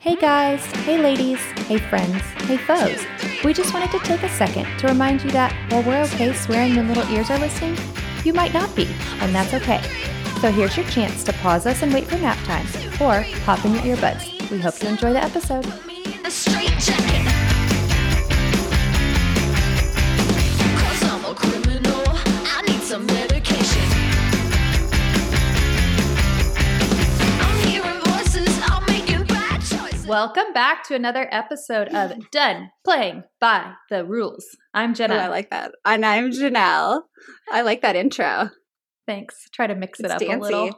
Hey guys, hey ladies, hey friends, hey foes. We just wanted to take a second to remind you that while we're okay swearing when little ears are listening, you might not be, and that's okay. So here's your chance to pause us and wait for nap time, or pop in your earbuds. We hope you enjoy the episode. Welcome back to another episode of Done Playing by the Rules. I'm Oh, Jenna. I like that. And I'm Janelle. I like that intro. Thanks. Try to mix it It's up a little.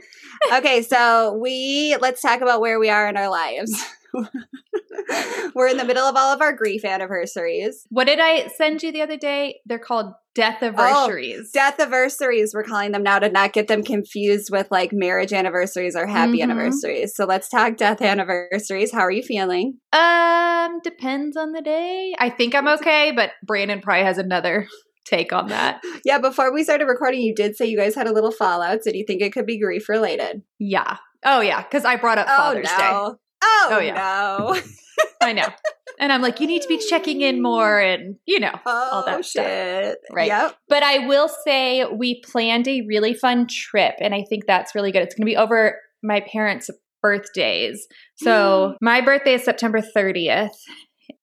okay, so we let's talk about where we are in our lives. We're in the middle of all of our grief anniversaries. What did I send you the other day? They're called death anniversaries. Death anniversaries, we're calling them now to not get them confused with like marriage anniversaries or happy Mhm. anniversaries. So let's talk death anniversaries. How are you feeling? Um, depends on the day. I think I'm okay, but Brandon probably has another take on that. Yeah, before we started recording, you did say you guys had a little fallout. So do you think it could be grief related? Yeah. Oh yeah, because I brought up Father's Day. Oh, oh, yeah. no. I know. And I'm like, you need to be checking in more and you know. Oh, that stuff. shit. Right. Yep. But I will say we planned a really fun trip, and I think that's really good. It's gonna be over my parents' birthdays. So mm. my birthday is September 30th.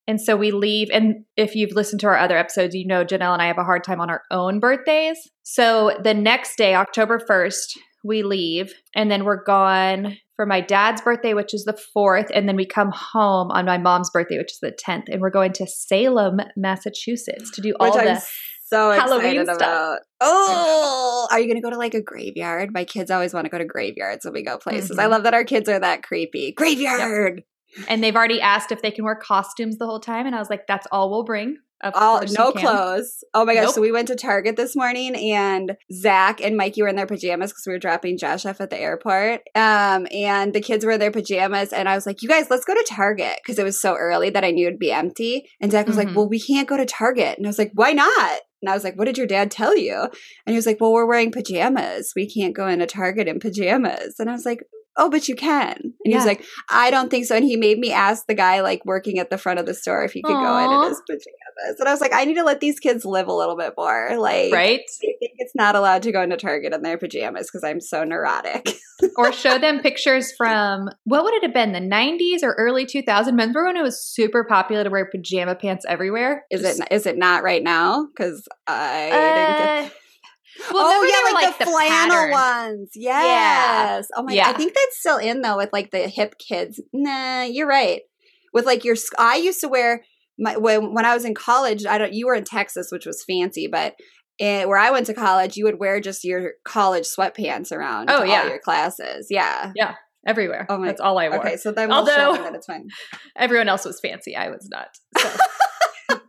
And so we leave. And if you've listened to our other episodes, you know Janelle and I have a hard time on our own birthdays. So the next day, October 1st, we leave. And then we're gone for my dad's birthday, which is the 4th. And then we come home on my mom's birthday, which is the 10th. And we're going to Salem, Massachusetts to do all Which I'm the. so Halloween excited stuff. about. Oh, are you going to go to like a graveyard? My kids always want to go to graveyards when we go places. I Mhm. love that our kids are that creepy. Graveyard. And they've already asked if they can wear costumes the whole time. And I was like, that's all we'll bring. All no clothes. Oh my gosh! Nope. So we went to Target this morning, and Zach and Mikey were in their pajamas because we were dropping Josh off at the airport. Um, and the kids were in their pajamas, and I was like, "You guys, let's go to Target," because it was so early that I knew it'd be empty. And Zach was like, Mhm. "Well, we can't go to Target," and I was like, "Why not?" And I was like, "What did your dad tell you?" And he was like, "Well, we're wearing pajamas. We can't go into Target in pajamas." And I was like. Oh, but you can. And he was like, I don't think so. And he made me ask the guy like working at the front of the store if he could go in in his pajamas. And I was like, I need to let these kids live a little bit more. Like, Right? It's not allowed to go into Target in their pajamas because I'm so neurotic. or show them pictures from what would it have been the 90s or early 2000s remember when it was super popular to wear pajama pants everywhere Is Just- it is it not right now? Because I didn't get. Uh, well, oh yeah, were, like, the, flannel pattern. ones. Yes. Oh my! Yeah. I think that's still in though with like the hip kids. Nah, you're right. With like your, I used to wear my when when I was in college. I don't. You were in Texas, which was fancy, but. eh, where I went to college, you would wear just your college sweatpants around. Oh, yeah. all your classes. Yeah. Yeah, everywhere Oh my- that's all i wore Okay, so then we'll Although- show that it's fine. everyone else was fancy i was not so,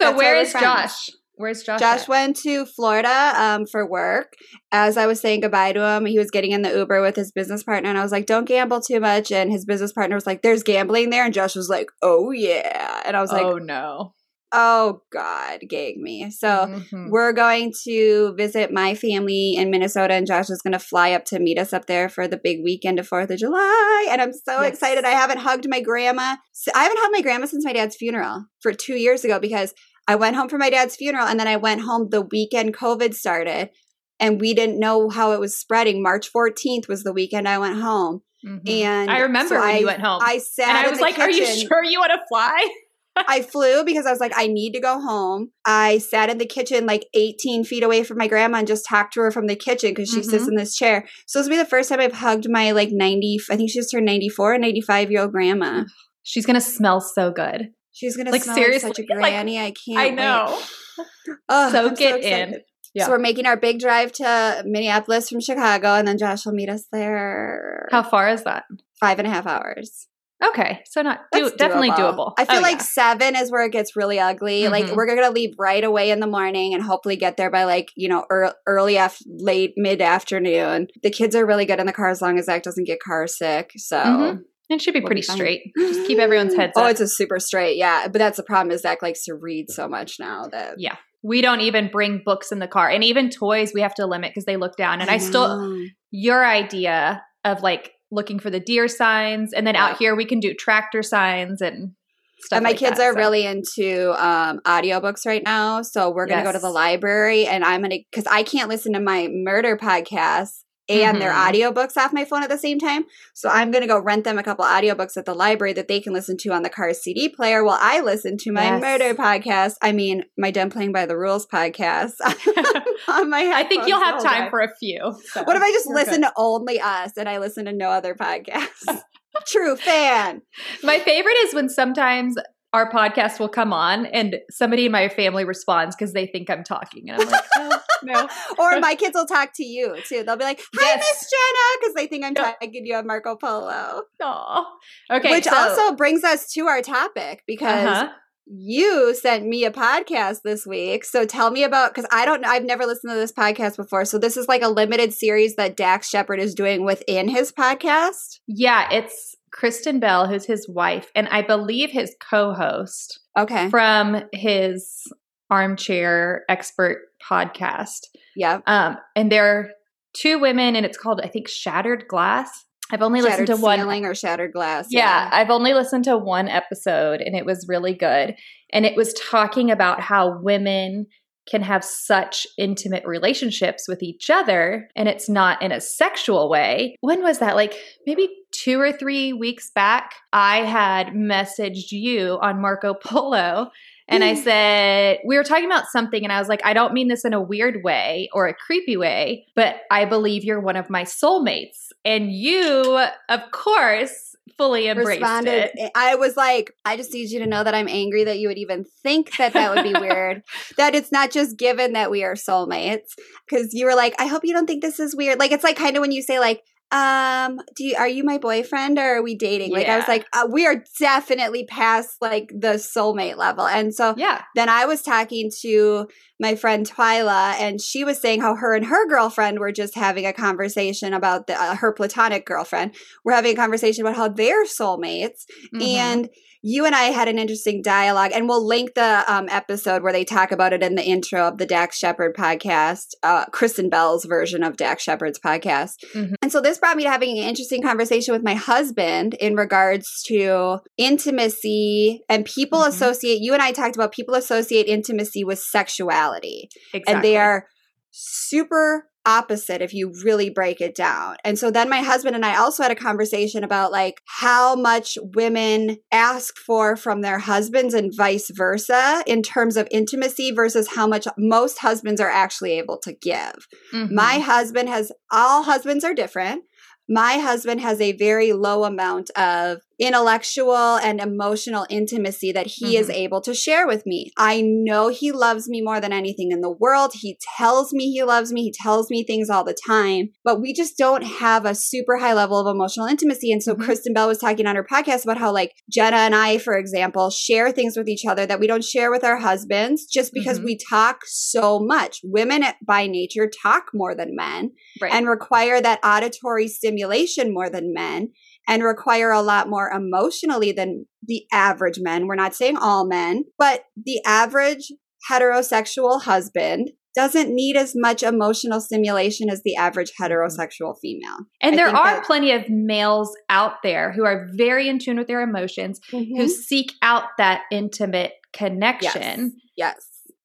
so where is josh where's josh Josh at? went to Florida um, for work. As I was saying goodbye to him, he was getting in the Uber with his business partner, and I was like, "Don't gamble too much." And his business partner was like, "There's gambling there," and Josh was like, "Oh yeah," and I was like, oh no "Oh God, gag me." So. Mhm. We're going to visit my family in Minnesota, and Josh is going to fly up to meet us up there for the big weekend of Fourth of July. And I'm so Yes. excited. I haven't hugged my grandma. I haven't hugged my grandma since my dad's funeral for two years ago because I went home for my dad's funeral, and then I went home the weekend COVID started, and we didn't know how it was spreading. March 14th was the weekend I went home, Mhm. and i remember so when I, you went home I sat and i was like are you sure you want to fly I flew because I was like, I need to go home. I sat in the kitchen like 18 feet away from my grandma and just talked to her from the kitchen because she sits Mhm. in this chair. So this will be the first time I've hugged my like 90, I think she just turned 94, 95 year old grandma. she's gonna smell so good She's going to Like, smell like such a seriously, like, granny. I can't i know Oh, Soak so it in. Yeah. So we're making our big drive to Minneapolis from Chicago and then Josh will meet us there. how far is that Five and a half hours. okay so not do, definitely doable I feel Oh, like yeah. seven is where it gets really ugly. Like Mhm. we're gonna leave right away in the morning and hopefully get there by like you know ear early af- late mid afternoon. The kids are really good in the car as long as Zach doesn't get car sick. So. Mhm. It should be pretty straight. Just keep everyone's heads Oh, up. it's a super straight, yeah. But that's the problem is Zach likes to read so much now that Yeah. we don't even bring books in the car, and even toys we have to limit because they look down. And I, still your idea of like looking for the deer signs. And then Yeah. out here, we can do tractor signs and stuff. and my like kids that, are so. really into um, audiobooks right now. So we're going to go to the library and I'm going to, because I can't listen to my murder podcasts and their Mhm. audiobooks off my phone at the same time. So I'm going to go rent them a couple audiobooks at the library that they can listen to on the car CD player while I listen to my Yes. murder podcast. I mean, my Done Playing by the Rules podcast on my I think you'll have time for a few. so What if I just you're listen good. to only us and I listen to no other podcasts? True fan. My favorite is when sometimes our podcast will come on and somebody in my family responds because they think I'm talking. And I'm like, oh, no. Or my kids will talk to you too. They'll be like, "Hi, Yes. Miss Jenna," because they think I'm Yeah. talking to you on Marco Polo. Aw. Okay. Which so- also brings us to our topic because Uh-huh. you sent me a podcast this week. So tell me about because I don't know. I've never listened to this podcast before. So this is like a limited series that Dax Shepard is doing within his podcast. Yeah, it's Kristen Bell, who's his wife, and I believe his co host Okay. from his armchair expert podcast. Yeah. Um, and they're two women, and it's called, I think, Shattered Glass. I've only Shattered listened to one ceiling or shattered glass. Yeah, I've only listened to one episode and it was really good. And it was talking about how women can have such intimate relationships with each other and it's not in a sexual way. When was that? Like maybe two or three weeks back, I had messaged you on Marco Polo. And I Mm. said, we were talking about something, and I was like, I don't mean this in a weird way or a creepy way, but I believe you're one of my soulmates. And you, of course, fully embraced responded. it. I was like, I just need you to know that I'm angry that you would even think that that would be weird. That it's not just given that we are soulmates. Because you were like, I hope you don't think this is weird. Like it's like kind of when you say like, um, do you are you my boyfriend or are we dating? Like I was like, uh, we are definitely past like the soulmate level. And so Yeah. then I was talking to my friend Twyla, and she was saying how her and her girlfriend were just having a conversation about the, uh, her platonic girlfriend. We're having a conversation about how they're soulmates, Mhm. and you and I had an interesting dialogue, and we'll link the um, episode where they talk about it in the intro of the Dax Shepard podcast, uh, Kristen Bell's version of Dax Shepard's podcast. Mhm. And so this brought me to having an interesting conversation with my husband in regards to intimacy and people Mhm. associate, you and I talked about people associate intimacy with sexuality exactly. and they are super opposite if you really break it down. And so then my husband and I also had a conversation about like how much women ask for from their husbands and vice versa in terms of intimacy versus how much most husbands are actually able to give. Mhm. My husband has all husbands are different. My husband has a very low amount of intellectual and emotional intimacy that he is able to share with me. I know he loves me more than anything in the world. He tells me he loves me. He tells me things all the time, but we just don't have a super high level of emotional intimacy. And so Mhm. Kristen Bell was talking on her podcast about how like Jenna and I, for example, share things with each other that we don't share with our husbands just because Mhm. we talk so much. Women by nature talk more than men right. and require that auditory stimulation more than men and require a lot more emotionally than the average men. We're not saying all men, but the average heterosexual husband doesn't need as much emotional stimulation as the average heterosexual female. and I there are that- plenty of males out there who are very in tune with their emotions, who mm-hmm. seek out that intimate connection. Yes.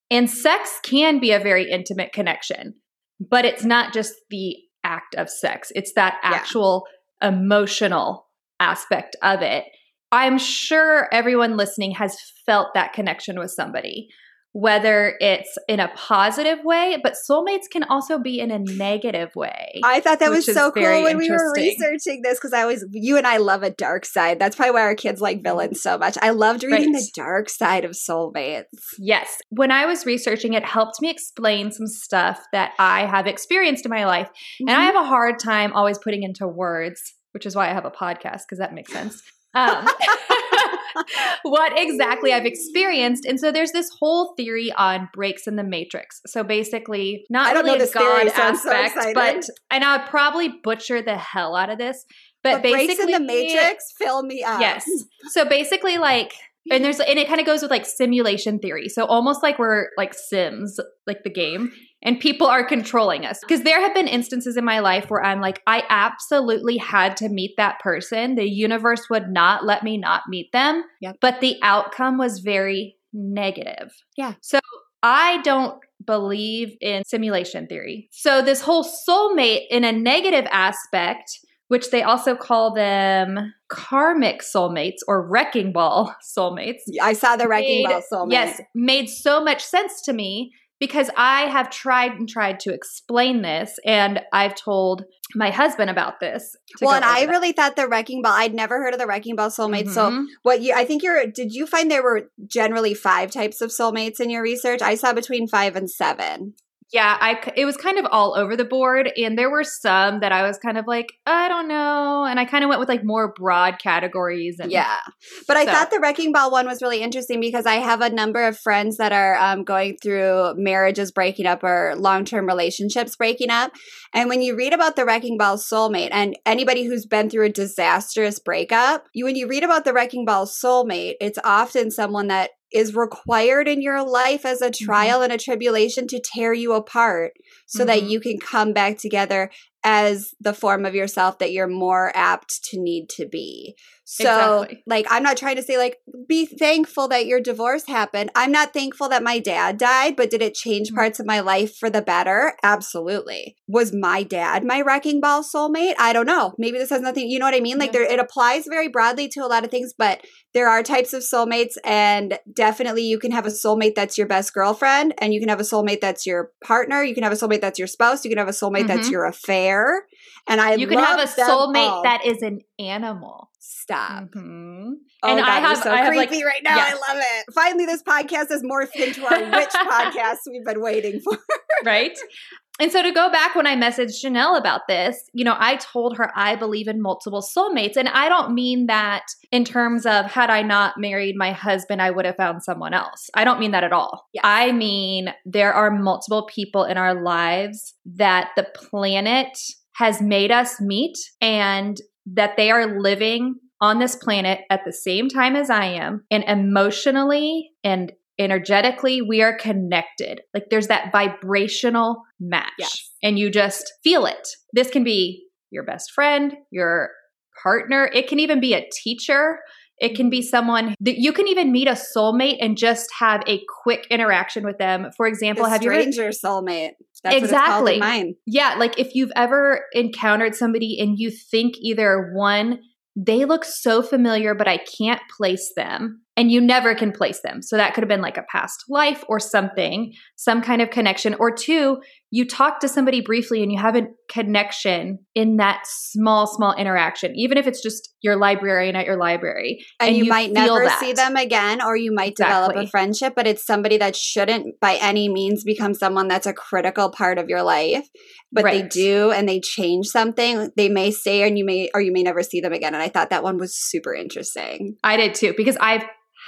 And sex can be a very intimate connection, but it's not just the act of sex, it's that Yeah. Emotional aspect of it. I'm sure everyone listening has felt that connection with somebody, whether it's in a positive way, but soulmates can also be in a negative way. I thought that was so cool when we were researching this because I always, you and I love a dark side. That's probably why our kids like villains so much. I loved reading Right. the dark side of soulmates. Yes. When I was researching, it helped me explain some stuff that I have experienced in my life. And I have a hard time always putting into words, which is why I have a podcast, because that makes sense. Um, what exactly I've experienced. And so there's this whole theory on breaks in the matrix. So basically, not really a God I'm so aspect, but and I would probably butcher the hell out of this. But, But basically, breaks in the matrix fill me up. Yes. So basically, like, and there's, and it kind of goes with like simulation theory. So almost like we're like Sims, like the game. And people are controlling us. Because there have been instances in my life where I'm like, I absolutely had to meet that person. The universe would not let me not meet them. Yep. But the outcome was very negative. Yeah. So I don't believe in simulation theory. So this whole soulmate in a negative aspect, which they also call them karmic soulmates or wrecking ball soulmates. I saw the wrecking made- ball soulmate. Yes, made so much sense to me because I have tried and tried to explain this, and I've told my husband about this. Well, and I it. really thought the wrecking ball. I'd never heard of the wrecking ball soulmate. So Mhm. what you? I think you're. Did you find there were generally five types of soulmates in your research? I saw between five and seven. Yeah, I it was kind of all over the board, and there were some that I was kind of like, I don't know, and I kind of went with like more broad categories. And Yeah. But I thought the wrecking ball one was really interesting because I have a number of friends that are um, going through marriages breaking up or long term relationships breaking up. And when you read about the wrecking ball soulmate and anybody who's been through a disastrous breakup, you when you read about the wrecking ball soulmate, it's often someone that is required in your life as a trial and a tribulation to tear you apart so that Mhm. you can come back together as the form of yourself that you're more apt to need to be. So, Exactly. like, I'm not trying to say, like, be thankful that your divorce happened. I'm not thankful that my dad died, but did it change Mhm. parts of my life for the better? Absolutely. Was my dad my wrecking ball soulmate? I don't know. Maybe this has nothing, you know what I mean? Like, Yeah. there, it applies very broadly to a lot of things, but there are types of soulmates, and definitely you can have a soulmate that's your best girlfriend, and you can have a soulmate that's your partner, you can have a soulmate that's your spouse, you can have a soulmate that's Mhm. your affair. And I you can have a soulmate all. that is an animal. Stop. Mhm. Oh And God, I have- so I have, like- creepy right now. Yes. I love it. Finally, this podcast has morphed into our witch podcast we've been waiting for. right? And so to go back when I messaged Janelle about this, you know, I told her I believe in multiple soulmates. And I don't mean that in terms of had I not married my husband, I would have found someone else. I don't mean that at all. Yes. I mean there are multiple people in our lives that the planet has made us meet and that they are living on this planet at the same time as I am. And emotionally and energetically we are connected. Like there's that vibrational match. Yes. and you just feel it. This can be your best friend your partner. It can even be a teacher it can be someone that you can even meet a soulmate and just have a quick interaction with them for example The have you ever stranger soulmate. That's What it's called Exactly. in mine. yeah, like if you've ever encountered somebody and you think either one, they look so familiar, but I can't place them, and you never can place them. So that could have been like a past life or something, some kind of connection. Or two, you talk to somebody briefly and you have a connection in that small, small interaction, even if it's just your librarian at your library. And, And you, you might never that. see them again, or you might develop a friendship, but it's somebody that shouldn't by any means become someone that's a critical part of your life. But they do and they change something. They may stay and you may or you may never see them again. And I thought that one was super interesting. I did too, because I've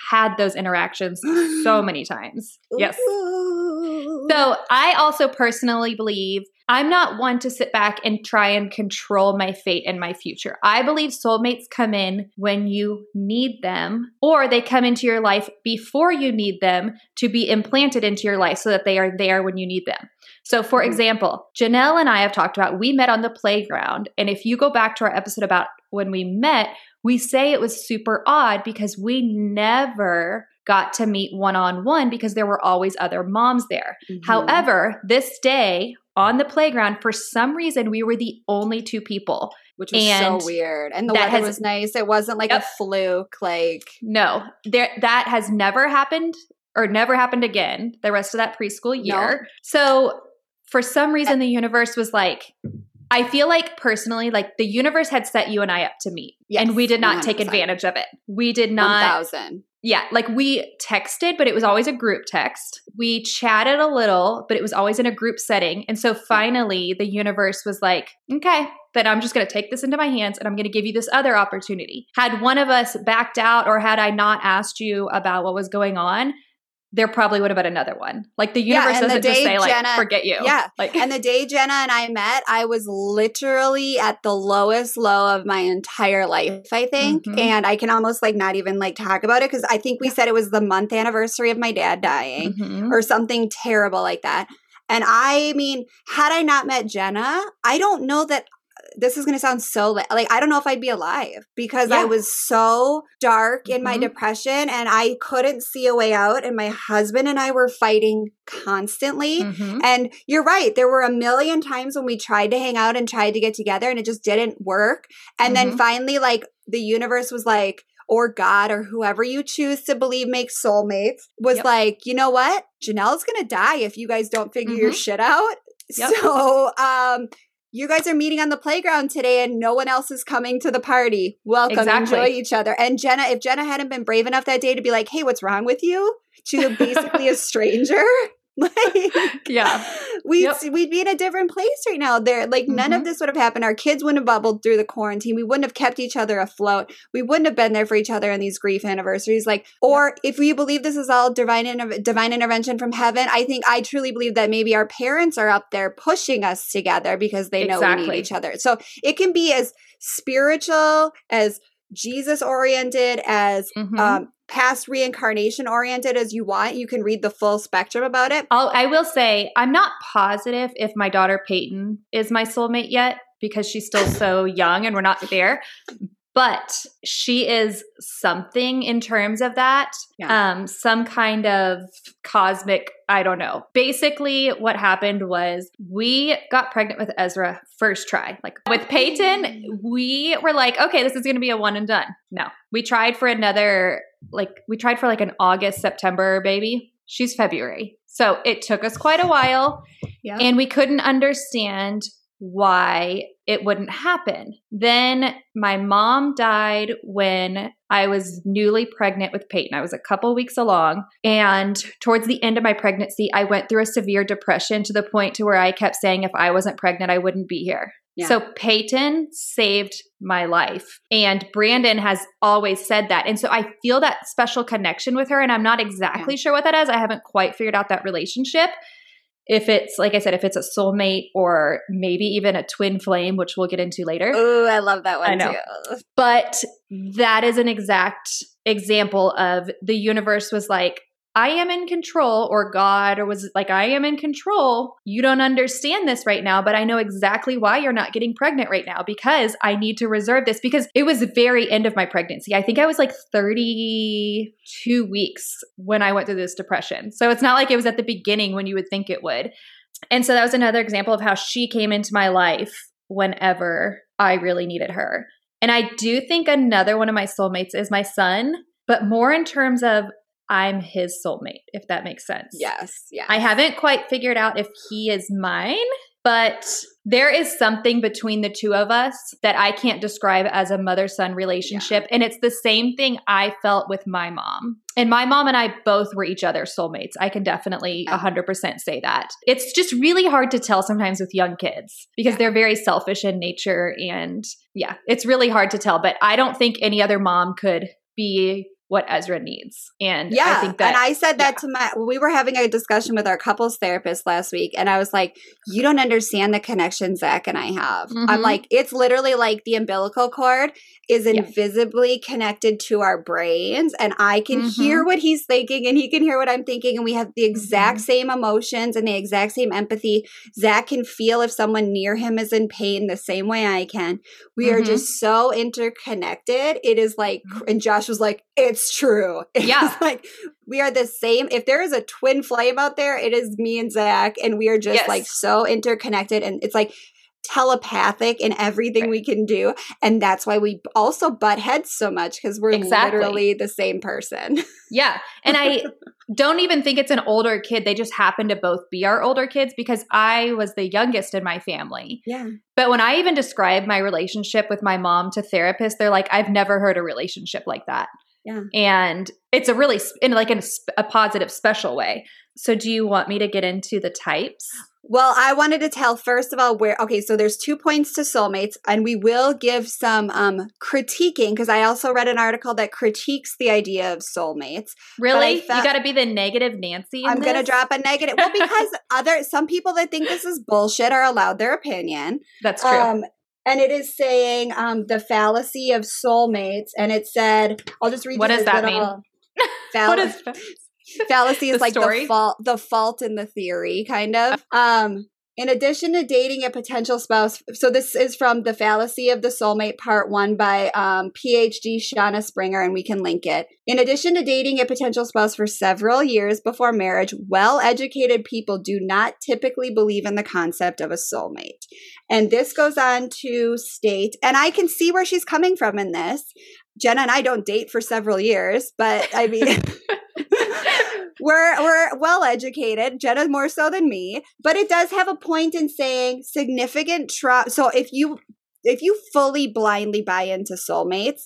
had those interactions so many times. Yes. Ooh. So I also personally believe I'm not one to sit back and try and control my fate and my future. I believe soulmates come in when you need them, or they come into your life before you need them to be implanted into your life so that they are there when you need them. So, for Mhm. example, Janelle and I have talked about we met on the playground. And if you go back to our episode about when we met, we say it was super odd because we never got to meet one on one because there were always other moms there. Mhm. However, this day on the playground, for some reason, we were the only two people. which was and so weird. And the that weather has- was nice. It wasn't like Yep. a fluke. Like No, there that has never happened or never happened again the rest of that preschool year. So for some reason, the universe was like, I feel like personally, like the universe had set you and I up to meet, Yes, and we did not take 100%. advantage of it. We did not thousand. Yeah, like we texted, but it was always a group text. We chatted a little, but it was always in a group setting. And so finally, the universe was like, okay, then I'm just going to take this into my hands and I'm going to give you this other opportunity. Had one of us backed out or had I not asked you about what was going on, there probably would have been another one. Like the universe the doesn't just day say, like, Jenna- forget you. Yeah. Like, And the day Jenna and I met, I was literally at the lowest low of my entire life, I think. Mhm. And I can almost like not even like talk about it because I think we said it was the month anniversary of my dad dying Mhm. or something terrible like that. And I mean, had I not met Jenna, I don't know that this is going to sound so li- like I don't know if I'd be alive because I was so dark in my Mhm. depression and I couldn't see a way out and my husband and I were fighting constantly. Mhm. And you're right. There were a million times when we tried to hang out and tried to get together and it just didn't work. And then Mhm. finally, like the universe was like, or God or whoever you choose to believe makes soulmates was Yep. like, you know what? Janelle's going to die if you guys don't figure your Mhm. shit out. Yep. So, um, you guys are meeting on the playground today and no one else is coming to the party. Welcome. Exactly. Enjoy each other. And Jenna, if Jenna hadn't been brave enough that day to be like, hey, what's wrong with you? To basically a stranger. Like Yeah. we'd Yep. we'd be in a different place right now. There, like none of Mhm. this would have happened. Our kids wouldn't have bubbled through the quarantine. We wouldn't have kept each other afloat. We wouldn't have been there for each other in these grief anniversaries. Like, or if we believe this is all divine inter- divine intervention from heaven, I think I truly believe that maybe our parents are up there pushing us together because they know we need each other. So it can be as spiritual as Jesus oriented as Mhm. um, past reincarnation oriented as you want. You can read the full spectrum about it. I'll, I will say, I'm not positive if my daughter Peyton is my soulmate yet because she's still so young and we're not there. But she is something in terms of that. Yeah. Um, some kind of cosmic, I don't know. Basically, what happened was we got pregnant with Ezra first try. Like with Peyton, we were like, okay, this is going to be a one and done. No, we tried for another, like, we tried for like an August, September baby. She's February. So it took us quite a while Yeah. and we couldn't understand why it wouldn't happen. Then my mom died when I was newly pregnant with Peyton. I was a couple weeks along. And towards the end of my pregnancy, I went through a severe depression to the point to where I kept saying if I wasn't pregnant, I wouldn't be here. Yeah. So Peyton saved my life. And Brandon has always said that. And so I feel that special connection with her. And I'm not exactly sure what that is. I haven't quite figured out that relationship if it's like I said, if it's a soulmate or maybe even a twin flame, which we'll get into later. Oh, I love that one I know. too. But that is an exact example of the universe was like, I am in control, or God, or was like, I am in control. You don't understand this right now, but I know exactly why you're not getting pregnant right now because I need to reserve this because it was the very end of my pregnancy. I think I was like 32 weeks when I went through this depression. So it's not like it was at the beginning when you would think it would. And so that was another example of how she came into my life whenever I really needed her. And I do think another one of my soulmates is my son, but more in terms of I'm his soulmate, if that makes sense. Yes, yeah. I haven't quite figured out if he is mine, but there is something between the two of us that I can't describe as a mother son relationship. And it's the same thing I felt with my mom. And my mom and I both were each other's soulmates. I can definitely Yeah. 100% say that. It's just really hard to tell sometimes with young kids because Yeah. they're very selfish in nature. And yeah, it's really hard to tell. But I don't think any other mom could be what Ezra needs. And yeah, I think that and I said that yeah. to my. We were having a discussion with our couples therapist last week, and I was like, "You don't understand the connection Zach and I have." I'm Mhm. like, it's literally like the umbilical cord is Yeah. invisibly connected to our brains, and I can Mhm. hear what he's thinking, and he can hear what I'm thinking, and we have the exact Mhm. same emotions and the exact same empathy. Zach can feel if someone near him is in pain the same way I can. We are Mhm. just so interconnected. It is like, and Josh was like, "It's true." It's Yeah. like we are the same. If there is a twin flame out there, it is me and Zach, and we are just Yes. like so interconnected, and it's like telepathic in everything Right. we can do, and that's why we also butt heads so much because we're Exactly. literally the same person. Yeah. And I don't even think it's an older kid. They just happen to both be our older kids because I was the youngest in my family. Yeah, But when I even describe my relationship with my mom to therapists, they're like, I've never heard a relationship like that. Yeah. And it's a really, in like in a, a positive, special way. So do you want me to get into the types? Well, I wanted to tell first of all where okay, so there's two points to soulmates, and we will give some um critiquing because I also read an article that critiques the idea of soulmates. Really? felt- you got to be the negative Nancy. in I'm gonna drop a negative. Well, because other some people that think this is bullshit are allowed their opinion. That's true. Um and it is saying um the fallacy of soulmates, and it said, I'll just read What does that what Fall- is fallacy is The like story? the fault the fault in the theory kind of um in addition to dating a potential spouse so this is from the fallacy of the soulmate part one by um, phd shauna springer and we can link it. In addition to dating a potential spouse for several years before marriage well-educated people do not typically believe in the concept of a soulmate. And this goes on to state and i can see where she's coming from in this. Jenna and i don't date for several years but i mean we're we're well educated jenna more so than me but it does have a point in saying significant trauma so if you if you fully blindly buy into soulmates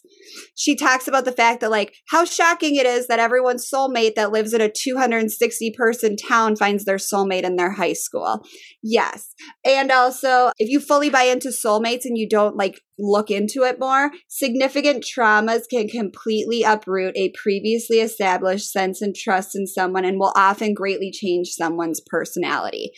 she talks about the fact that like how shocking it is that everyone's soulmate that lives in a 260 person town finds their soulmate in their high school. Yes. And also if you fully buy into soulmates and you don't like look into it more significant traumas can completely uproot a previously established sense and trust in someone and will often greatly change someone's personality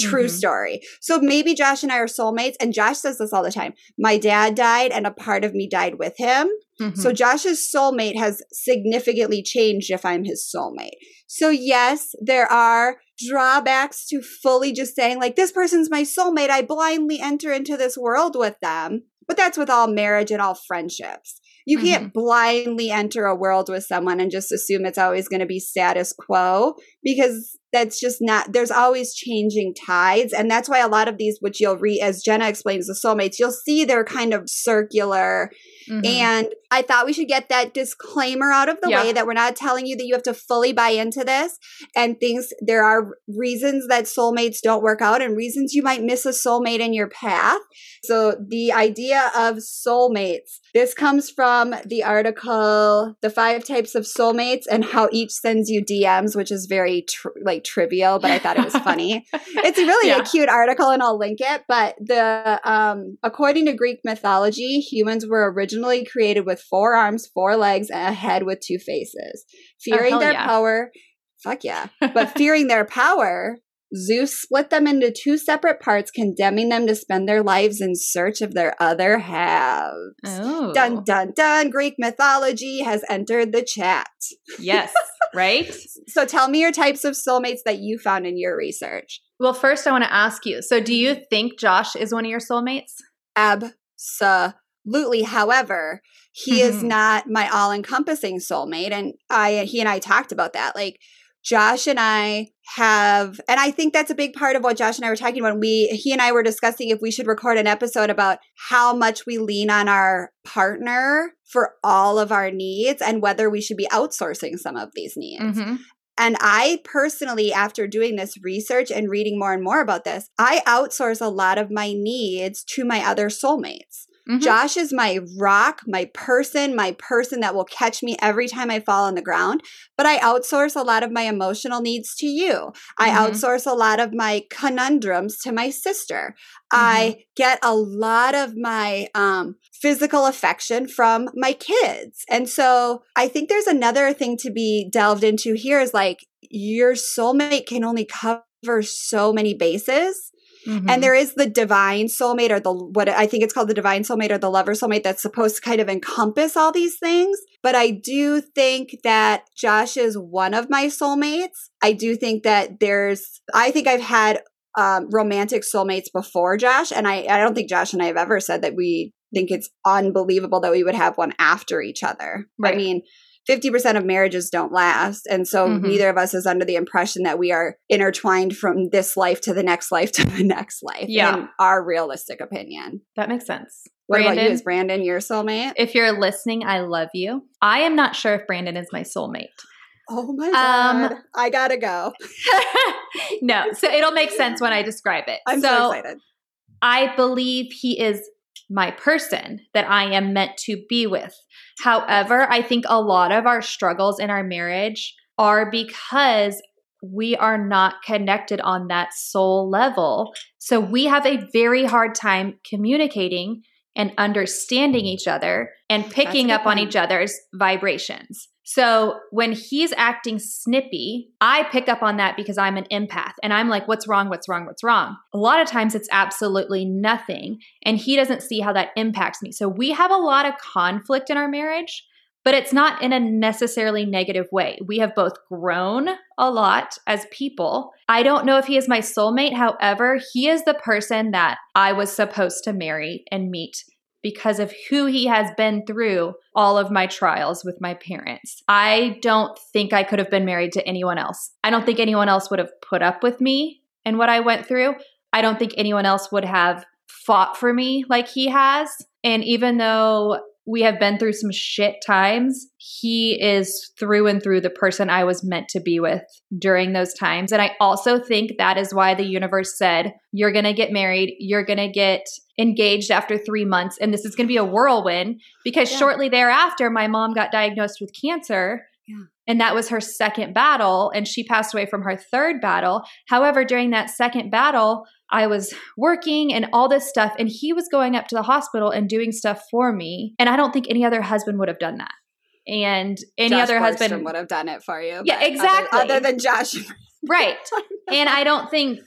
True Mhm. story. So maybe Josh and I are soulmates, and Josh says this all the time. My dad died, and a part of me died with him. Mhm. So Josh's soulmate has significantly changed if I'm his soulmate. So yes, there are drawbacks to fully just saying like this person's my soulmate. I blindly enter into this world with them. But that's with all marriage and all friendships. You can't blindly enter a world with someone and just assume it's always going to be status quo because that's just not there's always changing tides and that's why a lot of these which you'll read as Jenna explains the soulmates you'll see they're kind of circular Mhm. and I thought we should get that disclaimer out of the Yeah. way that we're not telling you that you have to fully buy into this and things there are reasons that soulmates don't work out and reasons you might miss a soulmate in your path. So the idea of soulmates this comes from the article The Five Types of Soulmates and How Each Sends You DMs which is very tr- like trivial but I thought it was funny. it's really Yeah. a cute article and I'll link it. But the um according to Greek mythology, humans were originally created with four arms, four legs, and a head with two faces. Fearing Oh, their yeah. power, fuck yeah. But fearing their power, Zeus split them into two separate parts, condemning them to spend their lives in search of their other halves. oh. Dun dun dun. Greek mythology has entered the chat. Yes, right? So tell me your types of soulmates that you found in your research. Well, first, I want to ask you so, do you think Josh is one of your soulmates? Absolutely. However, he is Mhm. not my all-encompassing soulmate, and I he and I talked about that. Like Josh and I have, and I think that's a big part of what Josh and I were talking about. We he and I were discussing if we should record an episode about how much we lean on our partner for all of our needs and whether we should be outsourcing some of these needs. Mhm. And I personally, after doing this research and reading more and more about this, I outsource a lot of my needs to my other soulmates. Mhm. Josh is my rock, my person, my person that will catch me every time I fall on the ground. But I outsource a lot of my emotional needs to you. I Mhm. outsource a lot of my conundrums to my sister. I get a lot of my um, physical affection from my kids. And so I think there's another thing to be delved into here is like your soulmate can only cover so many bases. Mhm. And there is the divine soulmate or the what I think it's called the divine soulmate or the lover soulmate that's supposed to kind of encompass all these things. But I do think that Josh is one of my soulmates. I do think that there's I think I've had um, romantic soulmates before Josh, and I I don't think Josh and I have ever said that we think it's unbelievable that we would have one after each other. I mean. 50% of marriages don't last. And so Mhm. neither of us is under the impression that we are intertwined from this life to the next life to the next life. Yeah. In our realistic opinion. that makes sense. What about you? Brandon? Is Brandon your soulmate? If you're listening, I love you. I am not sure if Brandon is my soulmate. Oh my Um, God. I gotta go. no, so it'll make sense when I describe it. I'm so, excited. I believe he is my person that I am meant to be with. However, I think a lot of our struggles in our marriage are because we are not connected on that soul level. So we have a very hard time communicating and understanding each other and picking up on each other's vibrations. So when he's acting snippy, I pick up on that because I'm an empath and I'm like, what's wrong? What's wrong? What's wrong? A lot of times it's absolutely nothing. And he doesn't see how that impacts me. So we have a lot of conflict in our marriage, but it's not in a necessarily negative way. We have both grown a lot as people. I don't know if he is my soulmate. However, he is the person that I was supposed to marry and meet because of who he has been through all of my trials with my parents. I don't think I could have been married to anyone else. I don't think anyone else would have put up with me and what I went through. I don't think anyone else would have fought for me like he has. And even though we have been through some shit times, he is through and through the person I was meant to be with during those times. And I also think that is why the universe said, You're going to get married, you're going to get engaged after three months, and this is going to be a whirlwind. Because Yeah. shortly thereafter, my mom got diagnosed with cancer. Yeah. And that was her second battle, and she passed away from her third battle. However, during that second battle, I was working and all this stuff, and he was going up to the hospital and doing stuff for me. And I don't think any other husband would have done that. And any Josh other Borgstrom husband would have done it for you. Yeah, but other- exactly. Other, than Josh. Right. and I don't think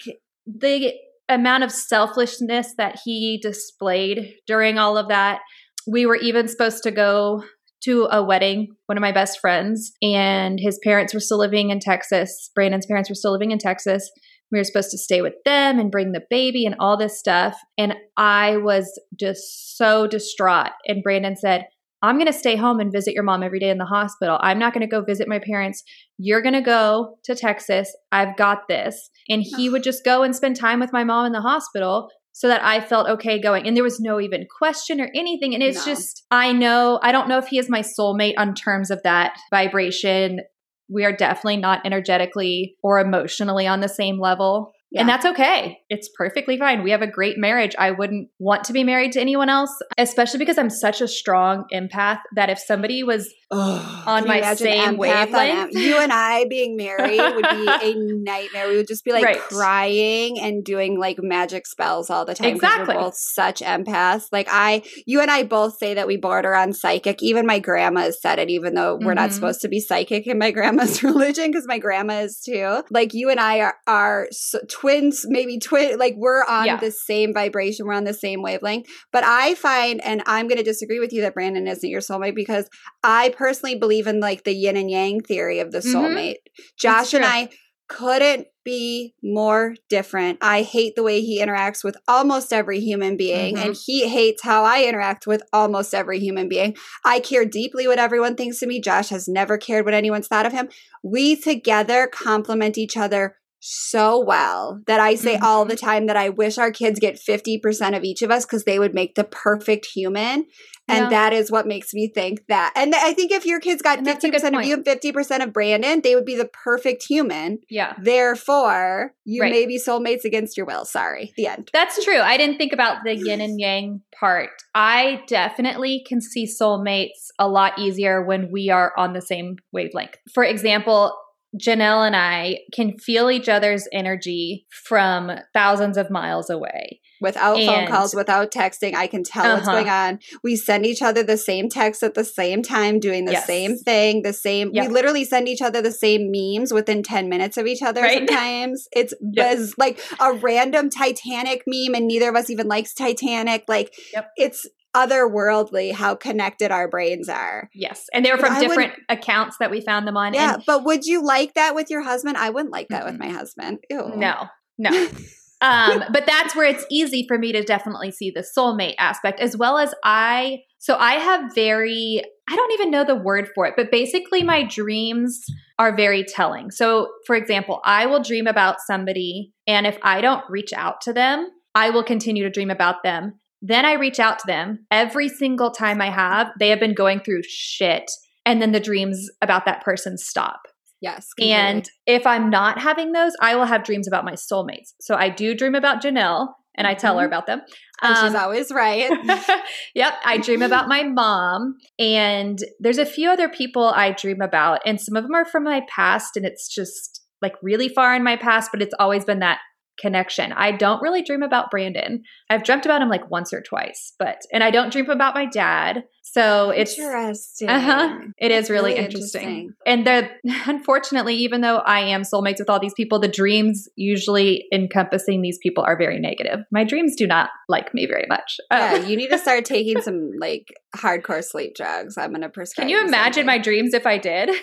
the amount of selfishness that he displayed during all of that, we were even supposed to go to a wedding, one of my best friends, and his parents were still living in Texas. Brandon's parents were still living in Texas. We were supposed to stay with them and bring the baby and all this stuff. And I was just so distraught. And Brandon said, I'm going to stay home and visit your mom every day in the hospital. I'm not going to go visit my parents. You're going to go to Texas. I've got this. And he would just go and spend time with my mom in the hospital so that I felt okay going. And there was no even question or anything. And it's No. just, I know, I don't know if he is my soulmate on terms of that vibration. We are definitely not energetically or emotionally on the same level. And that's okay. It's perfectly fine. We have a great marriage. I wouldn't want to be married to anyone else, especially because I'm such a strong empath that if somebody was on on my same wavelength. you and I being married would be a nightmare. We would just be like Right. crying and doing like magic spells all the time. Exactly. We're both such empaths. Like I, you and I both say that we border on psychic. Even my grandma has said it, even though we're not Mhm. supposed to be psychic in my grandma's religion, because my grandma is too. Like you and I are, are s- twins, maybe twin. Like we're on Yeah. the same vibration. We're on the same wavelength. But I find, and I'm going to disagree with you that Brandon isn't your soulmate because I personally believe in like the yin and yang theory of the Mhm. soulmate. Josh and. I couldn't be more different. I hate the way he interacts with almost every human being, Mhm. and he hates how I interact with almost every human being. I care deeply what everyone thinks of me. Josh has never cared what anyone's thought of him. We together complement each other so well that I say all Mhm. the time that I wish our kids get 50% of each of us because they would make the perfect human. And Yeah. that is what makes me think that. And I think if your kids got And 50% good of you and 50% of Brandon, they would be the perfect human. Yeah. Therefore, you Right. may be soulmates against your will. Sorry. The end. That's true. I didn't think about the yin and yang part. I definitely can see soulmates a lot easier when we are on the same wavelength. For example, Janelle and I can feel each other's energy from thousands of miles away. Without phone calls, without texting, I can tell what's Uh-huh. going on. We send each other the same text at the same time, doing the Yes. same thing, the same. Yep. We literally send each other the same memes within 10 minutes of each other Right. sometimes. It's Yep. biz- like a random Titanic meme, and neither of us even likes Titanic. Like, Yep. it's otherworldly how connected our brains are. Yes. And they're from I would- different accounts that we found them on. Yeah, And but would you like that with your husband? I wouldn't like that with Mm-mm. my husband. Ew. no, no. um, but that's where it's easy for me to definitely see the soulmate aspect, as well as I. So I have very, I don't even know the word for it, but basically my dreams are very telling. So, for example, I will dream about somebody, and if I don't reach out to them, I will continue to dream about them. Then I reach out to them. Every single time I have, they have been going through shit. And then the dreams about that person stop. Yes. And if I'm not having those, I will have dreams about my soulmates. So I do dream about Janelle and I tell her Mhm. about them. And she's Um, always right. yep. I dream about my mom. And there's a few other people I dream about. And some of them are from my past. And it's just like really far in my past, but it's always been that connection. I don't really dream about Brandon. I've dreamt about him like once or twice, but and I don't dream about my dad. So it's interesting. uh-huh. It is really, really interesting. interesting. And the unfortunately, even though I am soulmates with all these people, the dreams usually encompassing these people are very negative. My dreams do not like me very much. Yeah, Um, you need to start taking some like hardcore sleep drugs. I'm gonna prescribe. can you imagine something. my dreams if I did?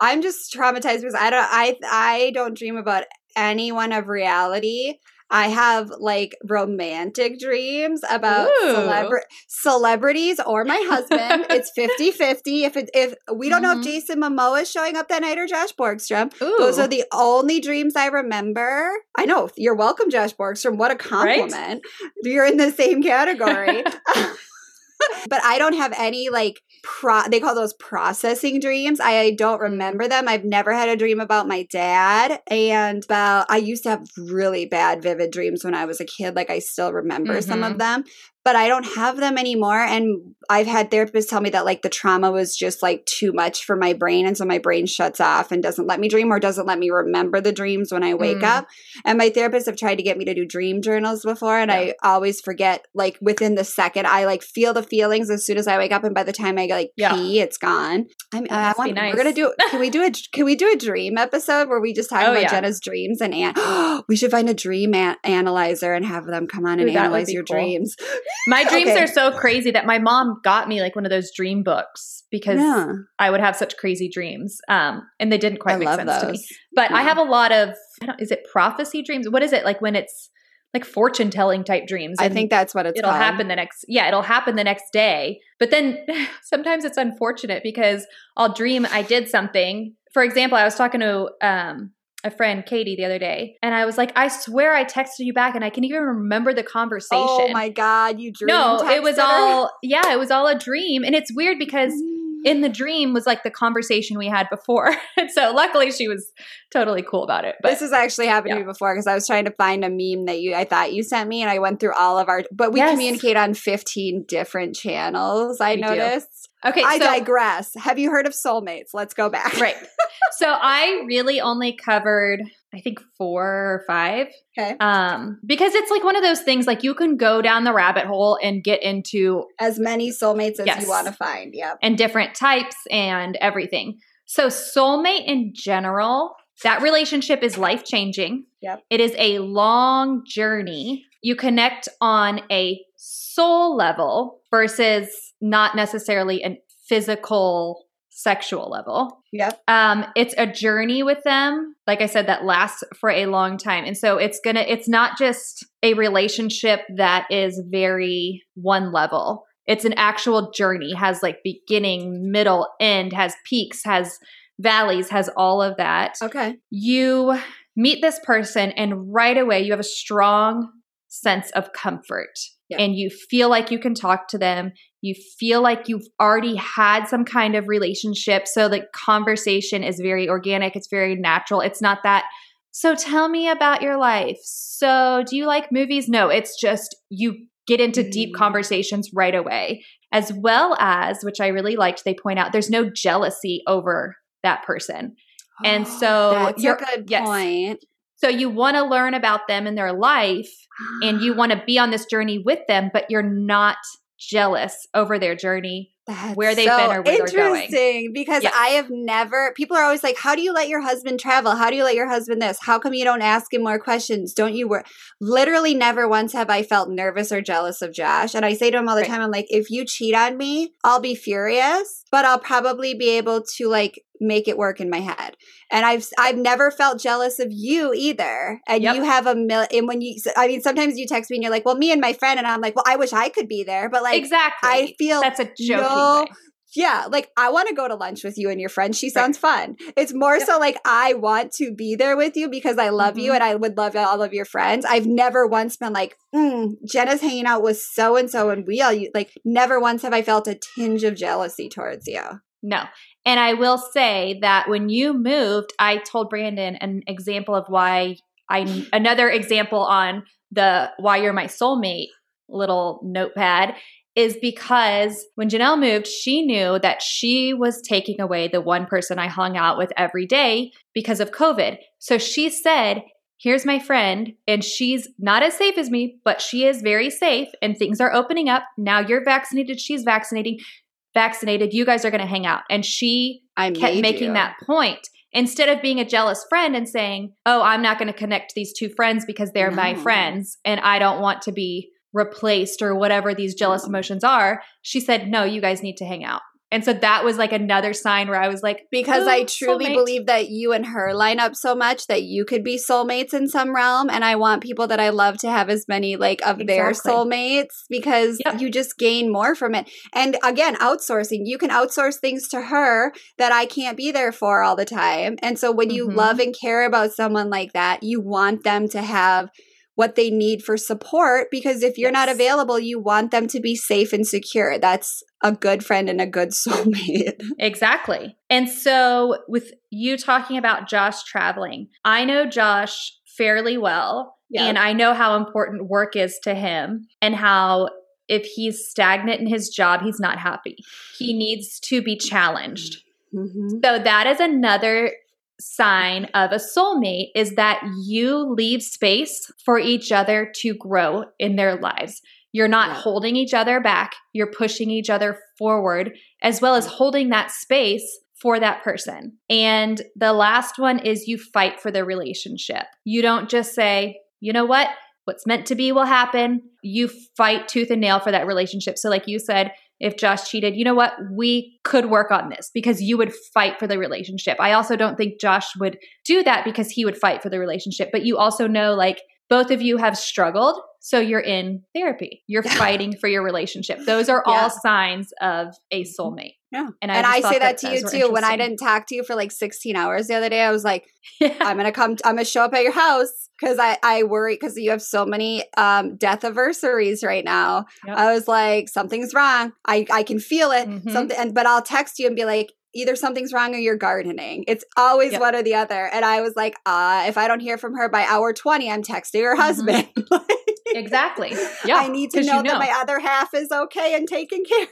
I'm just traumatized because I don't I I don't dream about anyone of reality. I have like romantic dreams about celebra- celebrities or my husband. it's 50-50. If it, if we don't know Mhm. if Jason Momoa is showing up that night or Josh Borgstrom. Ooh. Those are the only dreams I remember. I know. You're welcome, Josh Borgstrom. What a Right? compliment. You're in the same category. but I don't have any like pro they call those processing dreams. I don't Mm-hmm. remember them. I've never had a dream about my dad and about I used to have really bad vivid dreams when I was a kid. Like I still remember some Mhm. of them, but I don't have them anymore and I've had therapists tell me that like the trauma was just like too much for my brain and so my brain shuts off and doesn't let me dream or doesn't let me remember the dreams when I wake Mm. up. And my therapists have tried to get me to do dream journals before, and I always forget. Like within the second, I like feel the feelings as soon as I wake up, and by the time I like Yeah. pee, it's gone. I mean, I want. nice. We're gonna do. Can we do a? Can we do a dream episode where we just talk Oh, about yeah. Jenna's dreams and an- we should find a dream an- analyzer and have them come on and Ooh, analyze your cool. dreams. My dreams Okay. are so crazy that my mom got me like one of those dream books because Yeah, I would have such crazy dreams. Um, and they didn't quite I make sense to me. those. But I have a lot of, I don't, is it prophecy dreams? What is it like when it's like fortune telling type dreams? I think that's what it's it'll called. happen the next, yeah, it'll happen the next day. But then sometimes it's unfortunate because I'll dream I did something. For example, I was talking to um, a friend, Katie, the other day, and I was like, I swear I texted you back and I can even remember the conversation. Oh my god, you dream no, it was her? all, yeah, it was all a dream. And it's weird because Mm. in the dream was like the conversation we had before. so luckily she was totally cool about it. But this has actually happened yeah. to me before because I was trying to find a meme that you I thought you sent me and I went through all of our but we Yes. communicate on 15 different channels, I We do. noticed. okay, I so digress. Have you heard of soulmates? Let's go back. right. So I really only covered I think four or five. Okay. Um, because it's like one of those things like you can go down the rabbit hole and get into As many soulmates as Yes. you want to find. Yep. and different types and everything. So, soulmate in general, that relationship is life changing. Yep. It is a long journey. You connect on a soul level versus not necessarily a physical sexual level. Yep. Um, it's a journey with them, like I said, that lasts for a long time. And so it's gonna, it's not just a relationship that is very one level. It's an actual journey, has like beginning, middle, end, has peaks, has valleys, has all of that. Okay. You meet this person, and right away you have a strong sense of comfort. And you feel like you can talk to them. You feel like you've already had some kind of relationship. So the conversation is very organic, it's very natural. It's not that, so tell me about your life. So do you like movies? No, it's just you get into deep Mm. conversations right away, as well as, which I really liked, they point out there's no jealousy over that person. And so that's you're- a good yes. point. So you want to learn about them and their life and you want to be on this journey with them, but you're not jealous over their journey. That's where they've so been or where they're going. interesting because. I have never. People are always like, "How do you let your husband travel? How do you let your husband this? How come you don't ask him more questions? Don't you work?" Literally, never once have I felt nervous or jealous of Josh. And I say to him all the Right. time, "I'm like, if you cheat on me, I'll be furious, but I'll probably be able to like make it work in my head." And I've I've never felt jealous of you either. And Yep. you have a mil. And when you, I mean, sometimes you text me and you're like, "Well, me and my friend," and I'm like, "Well, I wish I could be there," but like. exactly. I feel that's a joke. no way. Yeah, like I want to go to lunch with you and your friend. She sounds fun. It's more Yep. so like I want to be there with you because I love you Mhm. and I would love all of your friends. I've never once been like, mm, Jenna's hanging out with so and so and we all you like never once have I felt a tinge of jealousy towards you. No. And I will say that when you moved, I told Brandon an example of why I another example on the why you're my soulmate little notepad is because when Janelle moved, she knew that she was taking away the one person I hung out with every day because of COVID. So she said, here's my friend, and she's not as safe as me, but she is very safe, and things are opening up. Now you're vaccinated, she's vaccinating, vaccinated. You guys are going to hang out. And she I kept making you. that point instead of being a jealous friend and saying, "Oh, I'm not going to connect these two friends because they're my friends and I don't want to be replaced or whatever these jealous emotions are." She said, "No, you guys need to hang out." And so that was like another sign where I was like, because I truly soulmate. believe that you and her line up so much that you could be soulmates in some realm. And I want people that I love to have as many like of their soulmates because Yep. you just gain more from it. And again, outsourcing, you can outsource things to her that I can't be there for all the time. And so when you Mhm. love and care about someone like that, you want them to have what they need for support because if you're not available, you want them to be safe and secure. That's a good friend and a good soulmate. Exactly. And so, with you talking about Josh traveling, I know Josh fairly well, Yeah. and I know how important work is to him and how if he's stagnant in his job, he's not happy. He needs to be challenged. Mhm. So, that is another sign of a soulmate is that you leave space for each other to grow in their lives. You're not Yeah. holding each other back, you're pushing each other forward, as well as holding that space for that person. And the last one is you fight for the relationship. You don't just say, you know what? What's meant to be will happen. You fight tooth and nail for that relationship. So, like you said, if Josh cheated, you know what? We could work on this because you would fight for the relationship. I also don't think Josh would do that because he would fight for the relationship. But you also know, like, both of you have struggled. So you're in therapy. You're fighting for your relationship. Those are Yeah. all signs of a soulmate. Yeah. And And, I I, just thought say that, that to you too. When I didn't talk to you for like 16 hours the other day, I was like, Yeah. I'm gonna come, I'm gonna show up at your house because I I worry because you have so many um death anniversaries right now. Yep. I was like, something's wrong. I I can feel it. Mhm. Something, and but I'll text you and be like. Either something's wrong or you're gardening. It's always Yep. one or the other. And I was like, uh, if I don't hear from her by hour 20, I'm texting her Mhm. husband. Like, exactly. Yeah. I need to know, you that my other half is okay and taken care of.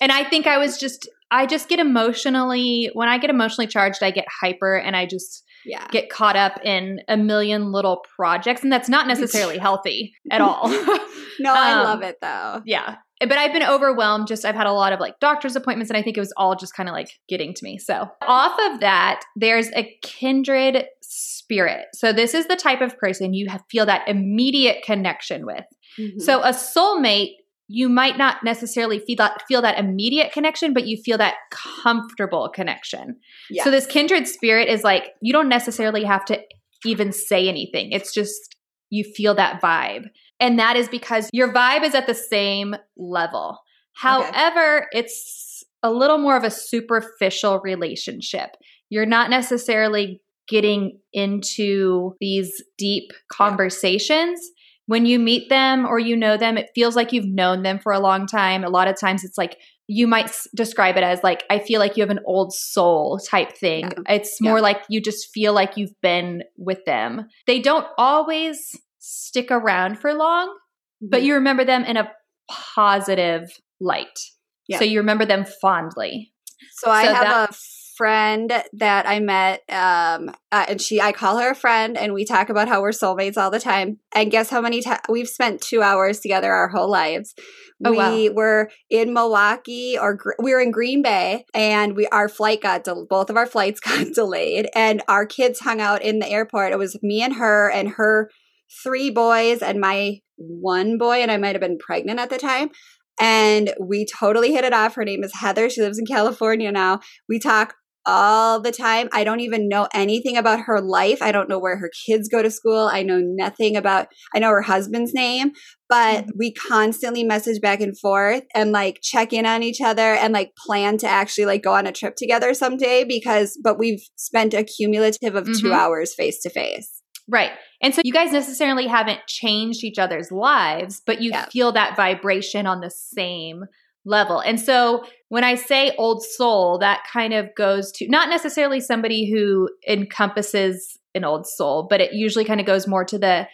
And I think I was just, I just get emotionally, when I get emotionally charged, I get hyper and I just Yeah. get caught up in a million little projects. And that's not necessarily healthy at all. no, I um, love it though. yeah. But I've been overwhelmed. Just, I've had a lot of like doctor's appointments, and I think it was all just kind of like getting to me. So, off of that, there's a kindred spirit. So, this is the type of person you have, feel that immediate connection with. Mhm. So a soulmate, you might not necessarily feel that feel that immediate connection, but you feel that comfortable connection. Yeah. So this kindred spirit is like you don't necessarily have to even say anything. It's just you feel that vibe. And that is because your vibe is at the same level. However, it's a little more of a superficial relationship. You're not necessarily getting into these deep conversations. When you meet them or you know them, it feels like you've known them for a long time. A lot of times it's like you might s- describe it as like, I feel like you have an old soul type thing. Yeah. It's more Yeah. like you just feel like you've been with them. They don't always stick around for long, but Mm-hmm. you remember them in a positive light. Yeah. So you remember them fondly. So I So have that- a friend that I met, um, uh, and she, I call her a friend, and we talk about how we're soulmates all the time. And guess how many times we've spent two hours together our whole lives. Oh, we wow. were in Milwaukee, or Gr- we were in Green Bay, and we our flight got del- both of our flights got delayed, and our kids hung out in the airport. It was me and her, and her three boys, and my one boy, and I might have been pregnant at the time. And we totally hit it off. Her name is Heather. She lives in California now. We talk all the time. I don't even know anything about her life. I don't know where her kids go to school. I know nothing about, I know her husband's name, but we constantly message back and forth and like check in on each other and like plan to actually like go on a trip together someday because, but we've spent a cumulative of two Mhm. hours face to face. Right. And so you guys necessarily haven't changed each other's lives, but you Yeah. feel that vibration on the same level. And so when I say old soul, that kind of goes to not necessarily somebody who encompasses an old soul, but it usually kind of goes more to the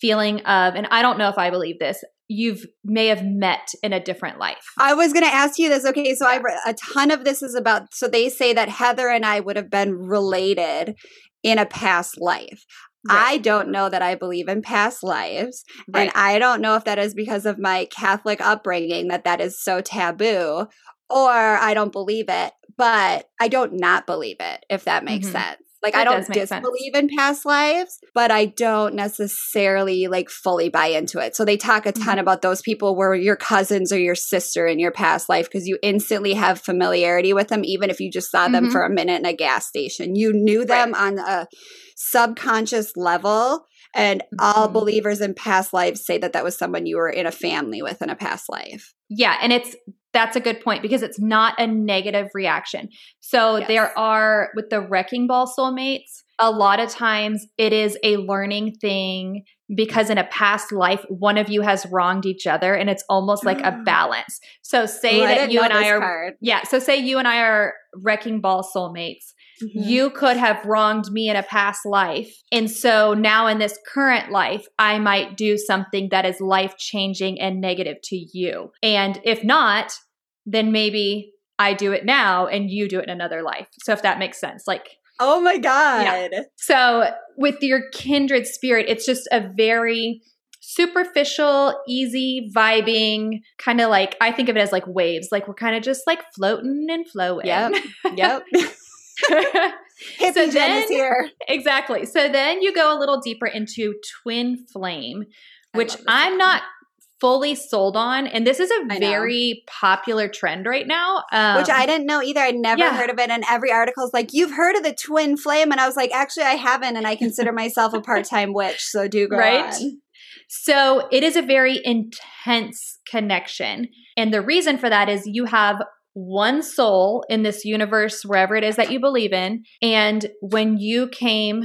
feeling of, and I don't know if I believe this, you've may have met in a different life. I was going to ask you this. Okay, so I a ton of this is about. So they say that Heather and I would have been related in a past life. I don't know that I believe in past lives. Right. And I don't know if that is because of my Catholic upbringing that that is so taboo or I don't believe it, but I don't not believe it, if that makes Mhm. sense. Like That I don't disbelieve in past lives, but I don't necessarily like fully buy into it. So they talk a Mm-hmm. ton about those people where your cousins or your sister in your past life because you instantly have familiarity with them, even if you just saw them Mhm. for a minute in a gas station. You knew them on a subconscious level. And all Mhm. believers in past lives say that that was someone you were in a family with in a past life. Yeah, and it's that's a good point because it's not a negative reaction. So Yes. there are with the wrecking ball soulmates, a lot of times it is a learning thing because in a past life one of you has wronged each other and it's almost like a balance. So say I that you and I are card. Yeah, so say you and I are wrecking ball soulmates. Mhm. You could have wronged me in a past life. And so now in this current life, I might do something that is life changing and negative to you. And if not, then maybe I do it now and you do it in another life. So if that makes sense. Like, Oh my God. so with your kindred spirit, it's just a very superficial, easy, vibing, kind of like I think of it as like waves. Like we're kind of just like floating and flowing. Yep. Yep. Hippie So Jen is here. exactly. So then you go a little deeper into twin flame, which I'm not fully sold on. And this is a very popular trend right now. Um, Which I didn't know either. I'd never yeah. heard of it. And every article is like, you've heard of the twin flame. And I was like, actually, I haven't. And I consider myself a part time witch. So do go Right? on. So it is a very intense connection. And the reason for that is you have one soul in this universe, wherever it is that you believe in. And when you came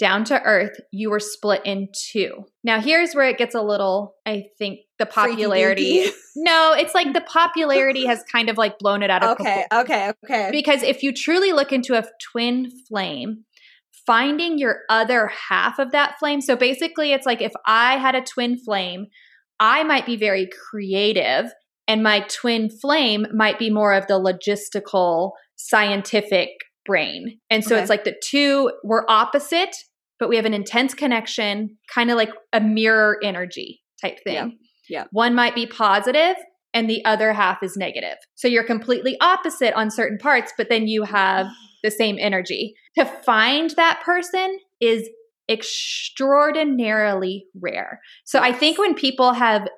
down to earth, you were split in two. Now, here's where it gets a little, I think, the popularity. No, it's like the popularity has kind of like blown it out of Okay. proportion. Okay. Okay. Because if you truly look into a twin flame, finding your other half of that flame. So basically, it's like if I had a twin flame, I might be very creative, and my twin flame might be more of the logistical, scientific brain. And so Okay. it's like the two, we're opposite, but we have an intense connection, kind of like a mirror energy type thing. Yeah. Yeah. One might be positive and the other half is negative. So you're completely opposite on certain parts, but then you have the same energy. To find that person is extraordinarily rare. So I think when people have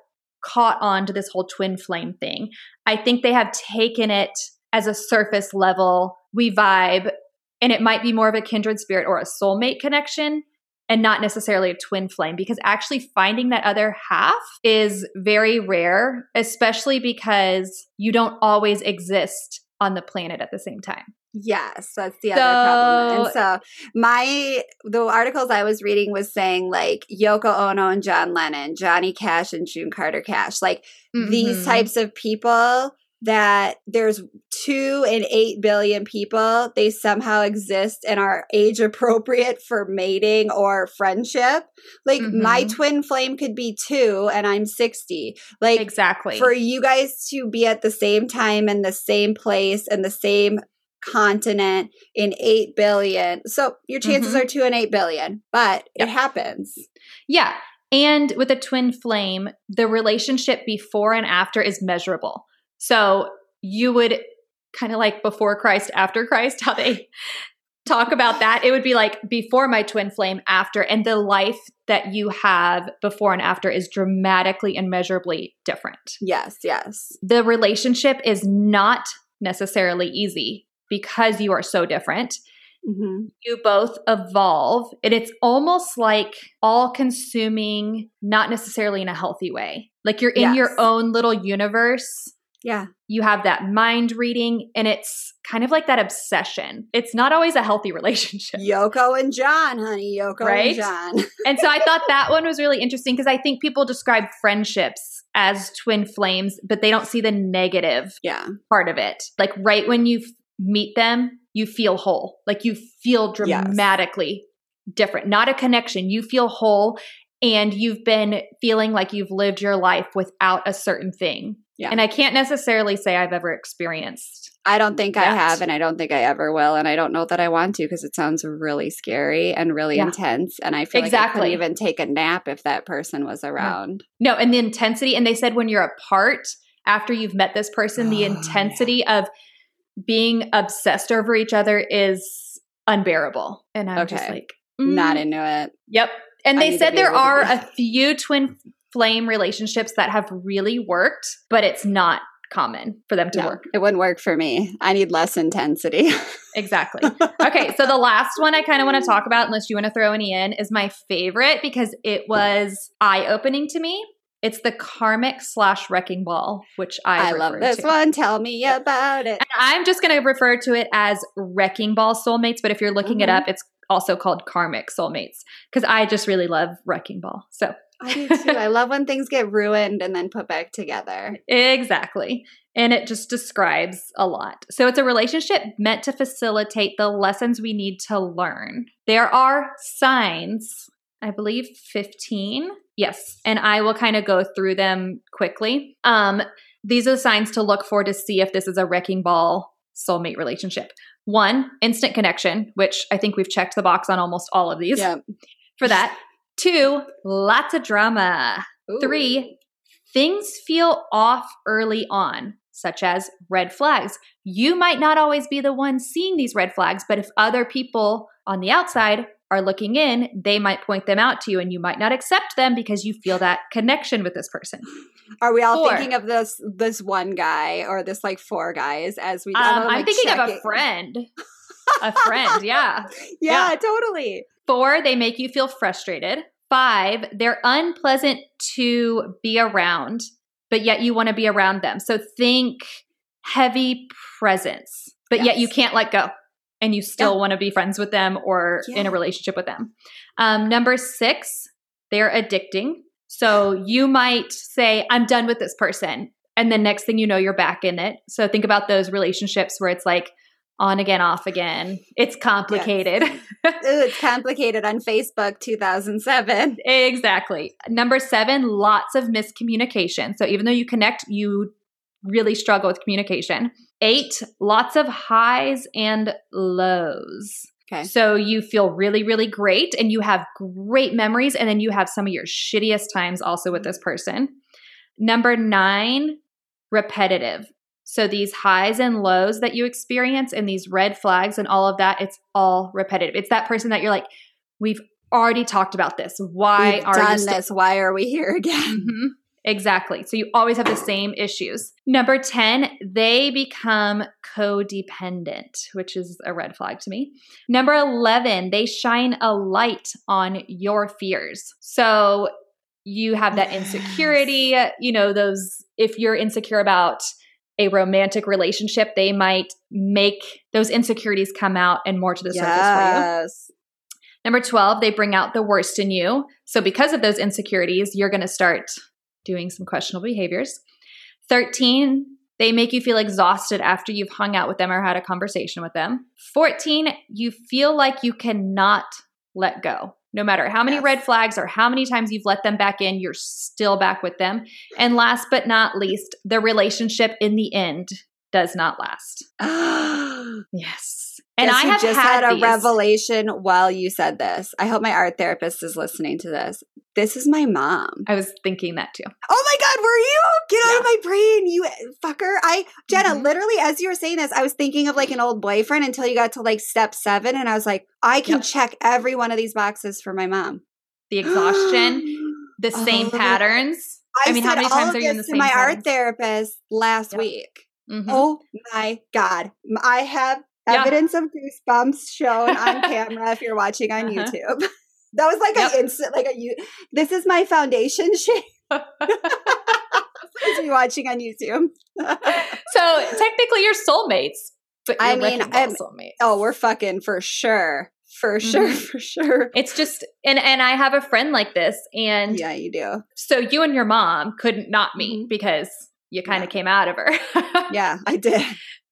caught on to this whole twin flame thing, I think they have taken it as a surface level. We vibe, and it might be more of a kindred spirit or a soulmate connection and not necessarily a twin flame because actually finding that other half is very rare, especially because you don't always exist on the planet at the same time. Yes, that's the other problem. And So- so my the articles I was reading was saying like Yoko Ono and John Lennon, Johnny Cash and June Carter Cash, like these Mhm. types of people that there's two and eight billion people. They somehow exist and are age appropriate for mating or friendship. Like my Mhm. twin flame could be two and I'm 60. Like exactly. for you guys to be at the same time in the same place and the same continent in 8 billion. So your chances Mhm. are 2 and 8 billion, but Yep. it happens. Yeah. And with a twin flame, the relationship before and after is measurable. So you would kind of like before Christ, after Christ, how they talk about that. It would be like before my twin flame, after. And the life that you have before and after is dramatically and measurably different. Yes, yes. The relationship is not necessarily easy because you are so different hmm you both evolve and it's almost like all consuming not necessarily in a healthy way like you're in Yes. your own little universe Yeah. you have that mind reading and it's kind of like that obsession it's not always a healthy relationship Yoko and John, honey. Yoko Right? and John. and so i thought that one was really interesting because i think people describe friendships as twin flames but they don't see the negative yeah. part of it. Like right when you meet them, you feel whole. Like you feel Yes. dramatically different. Not a connection. You feel whole and you've been feeling like you've lived your life without a certain thing Yeah. And I can't necessarily say I've ever experienced. I don't think I have, and I don't think I ever will, and I don't know that I want to because it sounds really scary and really Yeah. intense. And I feel like I Exactly. couldn't even take a nap if that person was around. No, and the intensity, and they said when you're apart after you've met this person, the Oh, yeah. intensity of being obsessed over each other is unbearable. And I'm just Okay. like, Not mm, into it. Yep. And I they said there are a few twin flame relationships that have really worked, but it's not common for them to No, work. it wouldn't work for me. I need less intensity. Exactly. okay, so the last one I kind of want to talk about, unless you want to throw any in, is my favorite because it was eye opening to me. It's the karmic slash wrecking ball, which I, I love this to. one. Tell me about it. And I'm just going to refer to it as wrecking ball soulmates, but if you're looking it Mhm. up, it's also called karmic soulmates because I just really love wrecking ball. So I do too. I love when things get ruined and then put back together. Exactly. And it just describes a lot. So it's a relationship meant to facilitate the lessons we need to learn. There are signs, I believe 15. Yes. And I will kind of go through them quickly. Um, these are the signs to look for to see if this is a wrecking ball soulmate relationship. One, instant connection, which I think we've checked the box on almost all of these Yeah. for that. Two, lots of drama. Three, things feel off early on, such as red flags. You might not always be the one seeing these red flags, but if other people on the outside are looking in, they might point them out to you and you might not accept them because you feel that connection with this person. Are we all Four. thinking of this this one guy or this like four guys as we? um, I'm like, thinking of a friend. A friend, yeah. yeah, Yeah. totally. Four, they make you feel frustrated. Five, they're unpleasant to be around, but yet you want to be around them. So think heavy presence, but yet you can't let go and you still Yeah. want to be friends with them or in a relationship with them. Um, number six, they're addicting. So you might say, I'm done with this person. And the next thing you know, you're back in it. So think about those relationships where it's like on again, off again. It's complicated. Ooh, it's complicated on Facebook 2007. Exactly. Number seven, lots of miscommunication. So even though you connect, you really struggle with communication. Eight, lots of highs and lows. Okay. So you feel really, really great and you have great memories, and then you have some of your shittiest times also with this person. Number nine, repetitive. So these highs and lows that you experience and these red flags and all of that, it's all repetitive. It's that person that you're like, we've already talked about this. Why We've are done still this? Why are we here again? Mhm. Exactly. So you always have the same issues. Number 10, they become codependent, which is a red flag to me. Number 11, they shine a light on your fears. So you have that insecurity, you know, those, if you're insecure about a romantic relationship, they might make those insecurities come out and more to the surface for you. yes. Number 12, they bring out the worst in you. So, because of those insecurities, you're going to start doing some questionable behaviors. 13, they make you feel exhausted after you've hung out with them or had a conversation with them. 14, you feel like you cannot let go. No matter how many Yes. red flags or how many times you've let them back in, you're still back with them. And last but not least, the relationship in the end does not last. Yes. And Guess I have just had, had, a these. revelation while you said this. I hope my art therapist is listening to this. This is my mom. I was thinking that too. Oh my God, were you? Get out of my brain, you fucker. I, Jenna, Mhm. literally, as you were saying this, I was thinking of like an old boyfriend until you got to like step seven. And I was like, I can Yep. check every one of these boxes for my mom. The exhaustion, the same Oh. patterns. I, I mean, how many times are you in the to same my art therapist last Yep. week. Mhm. Oh my God. I have Yeah. evidence of goosebumps shown on camera if you're watching on Uh-huh. YouTube. That was like Yep. an instant, like a you. This is my foundation shade. Please be watching on YouTube. so technically, you're soulmates, but you're I mean, I'm- soulmates. oh, we're fucking for sure, for sure, Mhm. for sure. it's just and and I have a friend like this, and Yeah, you do. so you and your mom couldn't not meet Mhm. because you kind of Yeah. came out of her. Yeah, I did.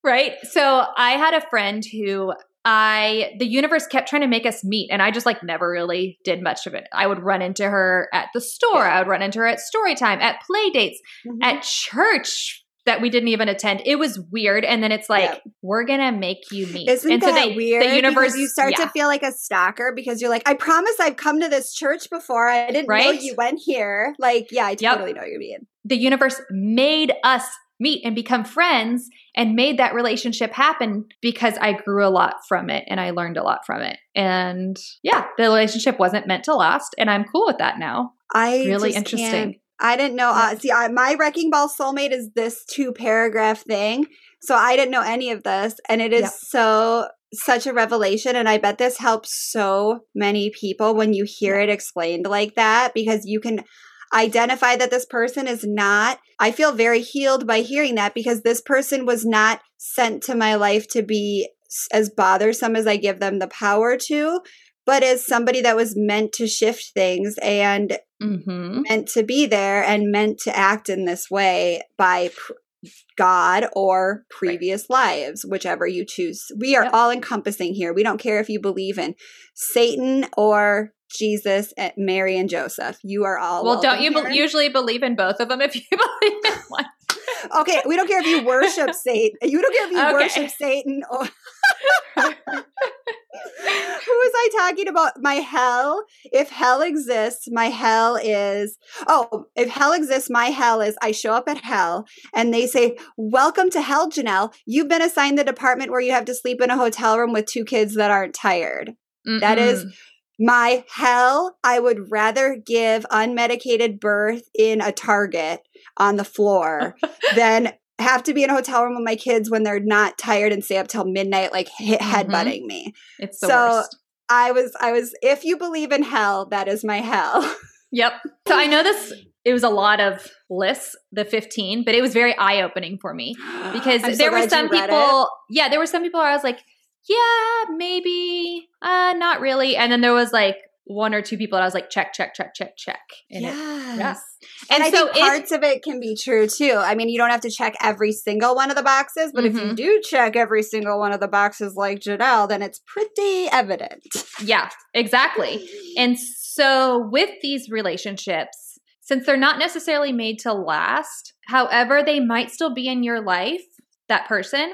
Right. So I had a friend who I the universe kept trying to make us meet and I just like never really did much of it. I would run into her at the store, Yeah. I would run into her at story time, at play dates, Mhm. at church that we didn't even attend. It was weird and then it's like Yeah. we're going to make you meet. Isn't and that so they, weird? The universe you start yeah. to feel like a stalker because you're like, I promise I've come to this church before. I didn't know you went here. Like, yeah, I Yep. totally know what you mean. the universe made us meet and become friends and made that relationship happen because I grew a lot from it and I learned a lot from it. And yeah, the relationship wasn't meant to last and I'm cool with that now. I Really interesting. I didn't know. Uh, see, I, my wrecking ball soulmate is this two paragraph thing, so I didn't know any of this, and it is Yep. so such a revelation. And I bet this helps so many people when you hear it explained like that because you can identify that this person is not. I feel very healed by hearing that because this person was not sent to my life to be as bothersome as I give them the power to. But as somebody that was meant to shift things and Mm-hmm. meant to be there and meant to act in this way by pr- God or previous lives, whichever you choose. We are Yep. all encompassing here. We don't care if you believe in Satan or Jesus, and Mary and Joseph. You are all Well, don't you be- usually believe in both of them if you believe in one? Okay, we don't care if you worship Satan. You don't care if you Okay. worship Satan or Who was I talking about? My hell. If hell exists, my hell is oh, if hell exists, my hell is I show up at hell and they say, Welcome to hell, Janelle. You've been assigned the department where you have to sleep in a hotel room with two kids that aren't tired. That is. My hell, I would rather give unmedicated birth in a Target on the floor than have to be in a hotel room with my kids when they're not tired and stay up till midnight, like hit Mhm. headbutting me. it's the so- worst. I was, I was, if you believe in hell, that is my hell. Yep. So I know this. It was a lot of lists, the 15, but it was very eye opening for me because so there were some read it. people yeah there were some people where i was like yeah maybe uh not really and then there was like one or two people that i was like check check check check check and, it, Yes. and, And, I so think parts of it can be true too. I mean, you don't have to check every single one of the boxes, but if you Mhm. do check every single one of the boxes like Janelle, then it's pretty evident. yeah exactly and so with these relationships since they're not necessarily made to last however they might still be in your life that person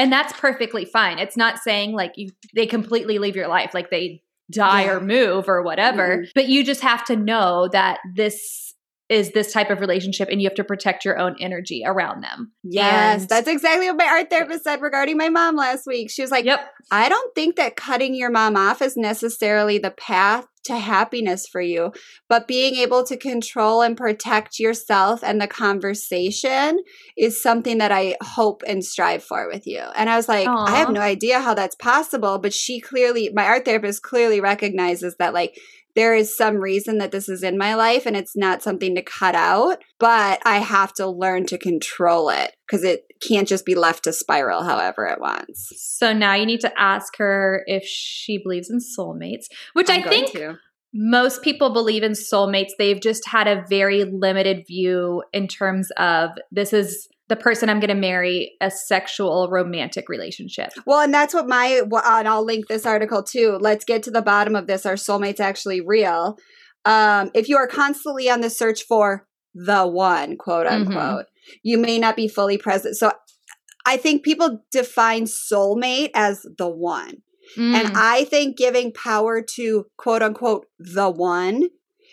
and that's perfectly fine it's not saying like you they completely leave your life like they die Yeah. or move or whatever mm-hmm. but you just have to know that this is this type of relationship and you have to protect your own energy around them Yes, And- that's exactly what my art therapist said regarding my mom last week. She was like, yep I don't think that cutting your mom off is necessarily the path to happiness for you, but being able to control and protect yourself and the conversation is something that I hope and strive for with you. And I was like, I have no idea how that's possible, but she clearly, my art therapist clearly recognizes that, like, there is some reason that this is in my life and it's not something to cut out, but I have to learn to control it because it can't just be left to spiral however it wants. so now you need to ask her if she believes in soulmates which I'm i think to. most people believe in soulmates. They've just had a very limited view in terms of this is the person I'm going to marry, a sexual romantic relationship. Well, and that's what my and I'll link this article too. Let's get to the bottom of this. Are soulmates actually real? Um, if you are constantly on the search for the one, quote Mhm. unquote, you may not be fully present. So, I think people define soulmate as the one, Mm. and I think giving power to quote unquote the one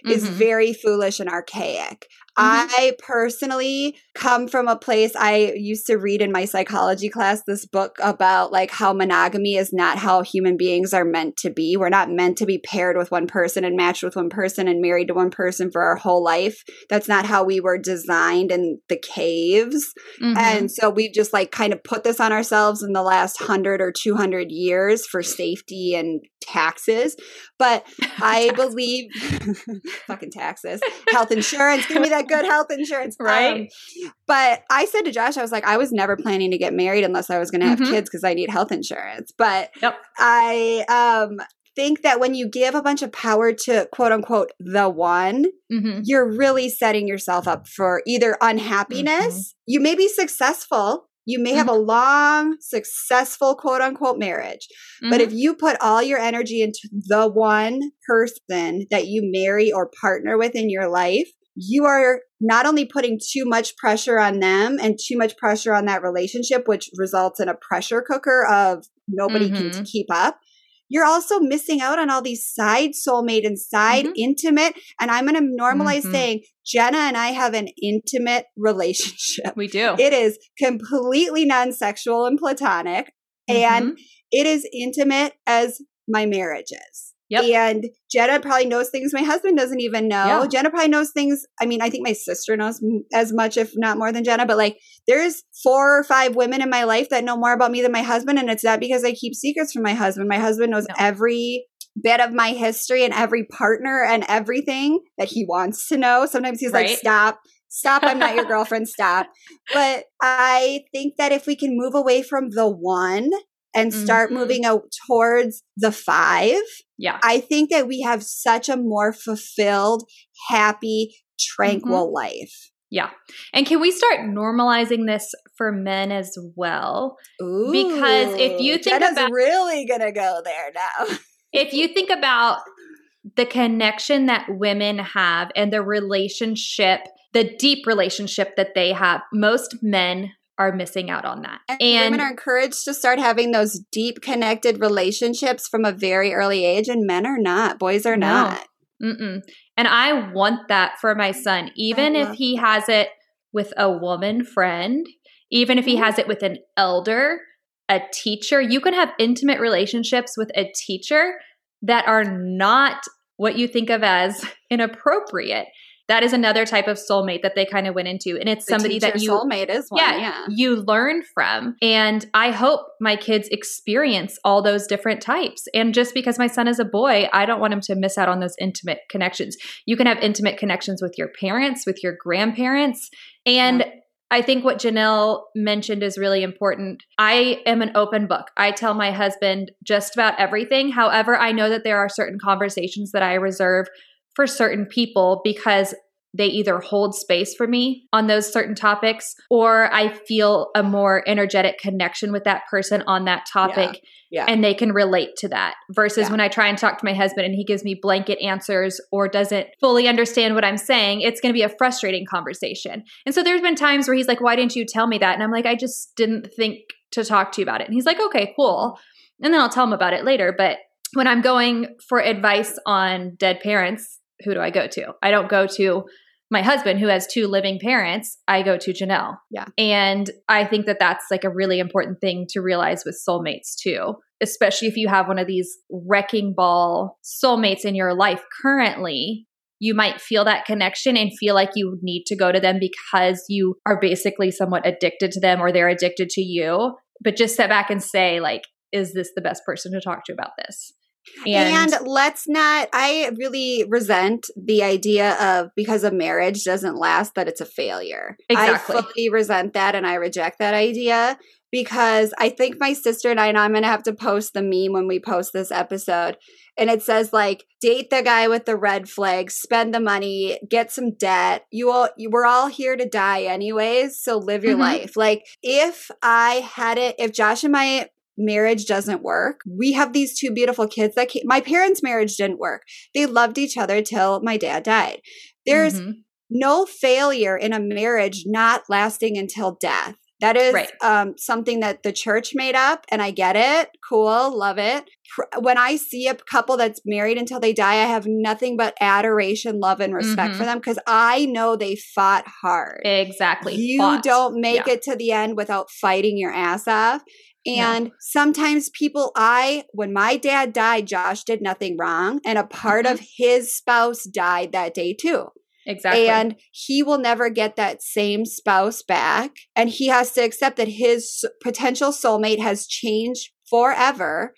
is Mhm. very foolish and archaic. Mhm. I personally come from a place I used to read in my psychology class this book about like how monogamy is not how human beings are meant to be. We're not meant to be paired with one person and matched with one person and married to one person for our whole life. That's not how we were designed in the caves. Mhm. And so we've just like kind of put this on ourselves in the last 100 or 200 years for safety and taxes. But I believe fucking taxes, health insurance, give me that good health insurance. Right. Um, but I said to Josh, I was like, I was never planning to get married unless I was going to have Mhm. kids because I need health insurance. But Yep. I um, think that when you give a bunch of power to quote unquote the one, Mhm. you're really setting yourself up for either unhappiness. Mm-hmm. You may be successful, You may have a long, successful quote unquote marriage. But if you put all your energy into the one person that you marry or partner with in your life, you are not only putting too much pressure on them and too much pressure on that relationship, which results in a pressure cooker of nobody can Mhm. keep up. You're also missing out on all these side soulmate and side Mhm. intimate. And I'm going to normalize Mhm. saying Jenna and I have an intimate relationship. we do. It is completely non sexual and platonic. And Mhm. it is intimate as my marriage is. Yep. And Jenna probably knows things my husband doesn't even know. Yeah. Jenna probably knows things. I mean, I think my sister knows m- as much, if not more than Jenna, but like there's four or five women in my life that know more about me than my husband. And it's not because I keep secrets from my husband. My husband knows No. every bit of my history and every partner and everything that he wants to know. Sometimes he's like, stop. Stop, I'm not your girlfriend, stop. But I think that if we can move away from the one and start Mhm. moving out towards the five, yeah. I think that we have such a more fulfilled, happy, tranquil life. Yeah. And can we start normalizing this for men as well? Ooh, Because if you think Jenna's about- really gonna go there now. If you think about the connection that women have and the relationship, the deep relationship that they have, most men are missing out on that. And, And women are encouraged to start having those deep connected relationships from a very early age, and men are not. Boys are No. not. Mm-mm. And I want that for my son, even if he has it with a woman friend, even if he Mhm. has it with an elder, a teacher. You can have intimate relationships with a teacher that are not what you think of as inappropriate. That is another type of soulmate that they kind of went into. And it's The somebody that you soulmate is one. yeah, Yeah, you learn from. And I hope my kids experience all those different types. And just because my son is a boy, I don't want him to miss out on those intimate connections. You can have intimate connections with your parents, with your grandparents. And I think what Janelle mentioned is really important. I am an open book. I tell my husband just about everything. However, I know that there are certain conversations that I reserve for certain people because they either hold space for me on those certain topics or I feel a more energetic connection with that person on that topic yeah. and they can relate to that versus Yeah. when I try and talk to my husband and he gives me blanket answers or doesn't fully understand what I'm saying, it's going to be a frustrating conversation. And so there's been times where he's like, Why didn't you tell me that? And I'm like, I just didn't think to talk to you about it. And he's like, Okay, cool. And then I'll tell him about it later. But when I'm going for advice on dead parents, who do I go to? I don't go to my husband who has two living parents. I go to Janelle. Yeah. And I think that that's like a really important thing to realize with soulmates too, especially if you have one of these wrecking ball soulmates in your life currently. You might feel that connection and feel like you need to go to them because you are basically somewhat addicted to them or they're addicted to you. But just step back and say, like, is this the best person to talk to about this? And, let's not, I really resent the idea of because a marriage doesn't last, that it's a failure. Exactly. I fully resent that and I reject that idea because I think my sister and I, and I'm going to have to post the meme when we post this episode. And it says, like, date the guy with the red flag, spend the money, get some debt. You all, you, we're all here to die anyways. So live your Mhm. life. Like, if I had it, if Josh and my marriage doesn't work. We have these two beautiful kids that came, my parents' marriage didn't work. They loved each other till my dad died. There's Mhm. no failure in a marriage not lasting until death. That is Right. um, something that the church made up, and I get it. Cool, love it. When I see a couple that's married until they die, I have nothing but adoration, love, and respect Mhm. for them because I know they fought hard exactly. you Fought. don't make Yeah. it to the end without fighting your ass off. No. And sometimes people, I, when my dad died, Josh did nothing wrong. And a part Mhm. of his spouse died that day too. Exactly. And he will never get that same spouse back. And he has to accept that his potential soulmate has changed forever.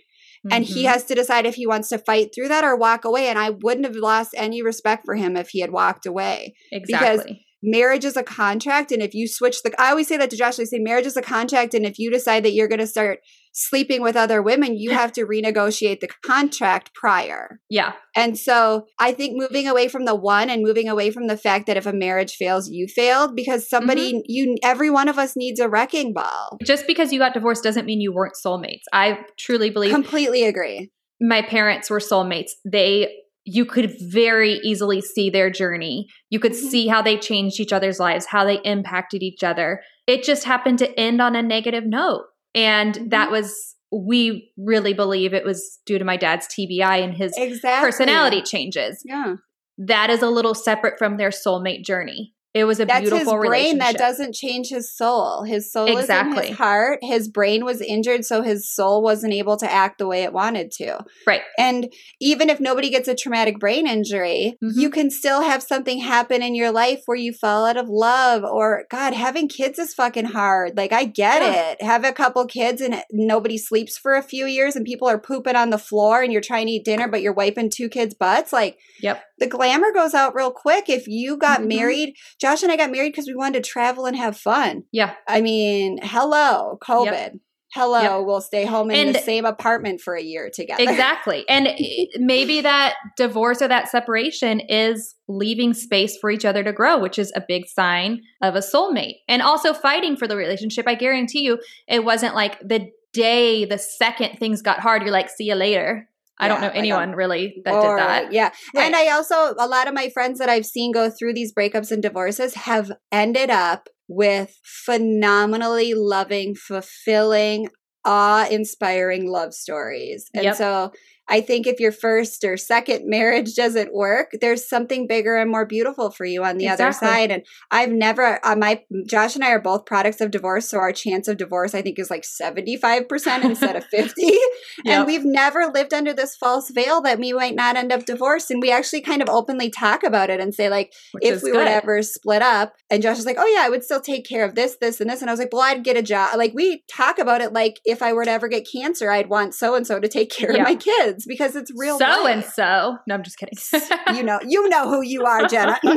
And he Mhm. has to decide if he wants to fight through that or walk away. And I wouldn't have lost any respect for him if he had walked away exactly. Marriage is a contract and if you switch the i always say that to josh i say marriage is a contract and if you decide that you're going to start sleeping with other women, you have to renegotiate the contract prior. Yeah. And so I think moving away from the one and moving away from the fact that if a marriage fails, you failed because somebody, mm-hmm. you, every one of us needs a wrecking ball. Just because you got divorced doesn't mean you weren't soulmates. I truly believe Completely agree. my parents were soulmates. They you could very easily see their journey. You could Mhm. see how they changed each other's lives, how they impacted each other. It just happened to end on a negative note. And that was we really believe it was due to my dad's TBI and his Exactly. personality changes. Yeah. That is a little separate from their soulmate journey. It was a That's his beautiful brain that doesn't change his soul. His soul is in Exactly. his heart. His brain was injured, so his soul wasn't able to act the way it wanted to. Right. And even if nobody gets a traumatic brain injury, Mhm. you can still have something happen in your life where you fall out of love or God, having kids is fucking hard. Like I get Yeah. it. Have a couple kids and nobody sleeps for a few years and people are pooping on the floor and you're trying to eat dinner but you're wiping two kids' butts. Like Yep. the glamour goes out real quick. If you got Mhm. married, Josh and I got married because we wanted to travel and have fun. Yeah. I mean, hello, COVID. Hello, Yep. we'll stay home in the same apartment for a year together. Exactly. And maybe that divorce or that separation is leaving space for each other to grow, which is a big sign of a soulmate. And also fighting for the relationship. I guarantee you, it wasn't like the day, the second things got hard, you're like, see you later. I don't know anyone really that Or- did that. Yeah. And I also, a lot of my friends that I've seen go through these breakups and divorces have ended up with phenomenally loving, fulfilling, awe inspiring love stories. And Yep. so I think if your first or second marriage doesn't work, there's something bigger and more beautiful for you on the other side. And I've never, uh, my Josh and I are both products of divorce. So our chance of divorce, I think, is like 75% instead of 50. And Yep. we've never lived under this false veil that we might not end up divorced. And we actually kind of openly talk about it and say, like, Which if we were good. to ever split up, and Josh was like, oh, yeah, I would still take care of this, this, and this. And I was like, well, I'd get a job. Like, we talk about it like if I were to ever get cancer, I'd want so and so to take care Yeah. of my kids because it's real. so life. and so. No, I'm just kidding. you know, you know who you are, Jenna.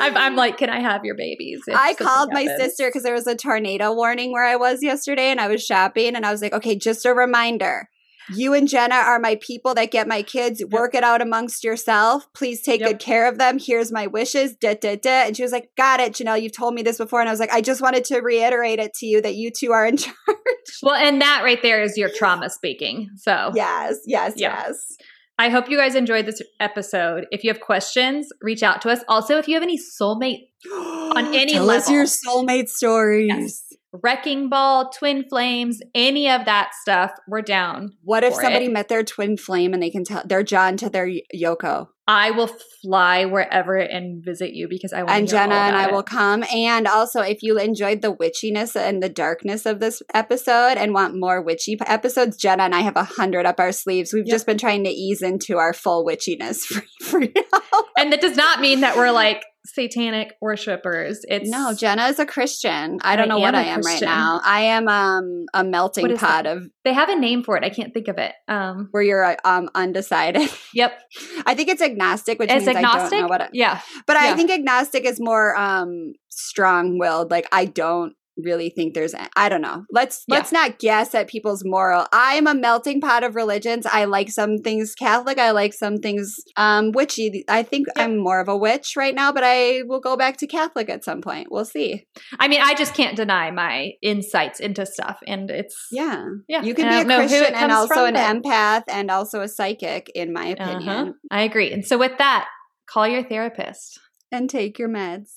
I'm, I'm like, can I have your babies? I called my sister because there was a tornado warning where I was yesterday and I was shopping and I was like, okay, just a reminder. You and Jenna are my people that get my kids. Work it out amongst yourself. Please take Yep. good care of them. Here's my wishes. Da, da, da. And she was like, Got it, Janelle. You've told me this before. And I was like, I just wanted to reiterate it to you that you two are in charge. Well, and that right there is your trauma speaking. So yes, yes, Yeah. yes. I hope you guys enjoyed this episode. If you have questions, reach out to us. Also, if you have any soulmate On any Tell us level. your soulmate stories. Yes. Wrecking ball, twin flames, any of that stuff, we're down. What if somebody it. met their twin flame and they can tell their John to their Yoko? I will fly wherever and visit you because I want and Jenna and I about will come. And also, if you enjoyed the witchiness and the darkness of this episode and want more witchy episodes, Jenna and I have a hundred up our sleeves. We've Yep. just been trying to ease into our full witchiness for, for now. And that does not mean that we're like satanic worshippers. It's no, Jenna is a Christian. I don't I know what I a am right now. I am um a melting pot that? of They have a name for it. I can't think of it. Um, where you're uh, um undecided. yep. I think it's agnostic, which It's means I agnostic. don't know what. It, yeah. But I think agnostic is more um strong-willed. Like I don't really think there's i don't know. Let's Yeah. let's not guess at people's moral. I'm a melting pot of religions. I like some things Catholic, I like some things um witchy. I think Yep. I'm more of a witch right now, but I will go back to Catholic at some point. We'll see. I mean, I just can't deny my insights into stuff, and it's Yeah. yeah. You can and be a don't know who Christian and also an empath and also a psychic in my opinion. Uh-huh. I agree. And so, with that, call your therapist. And take your meds.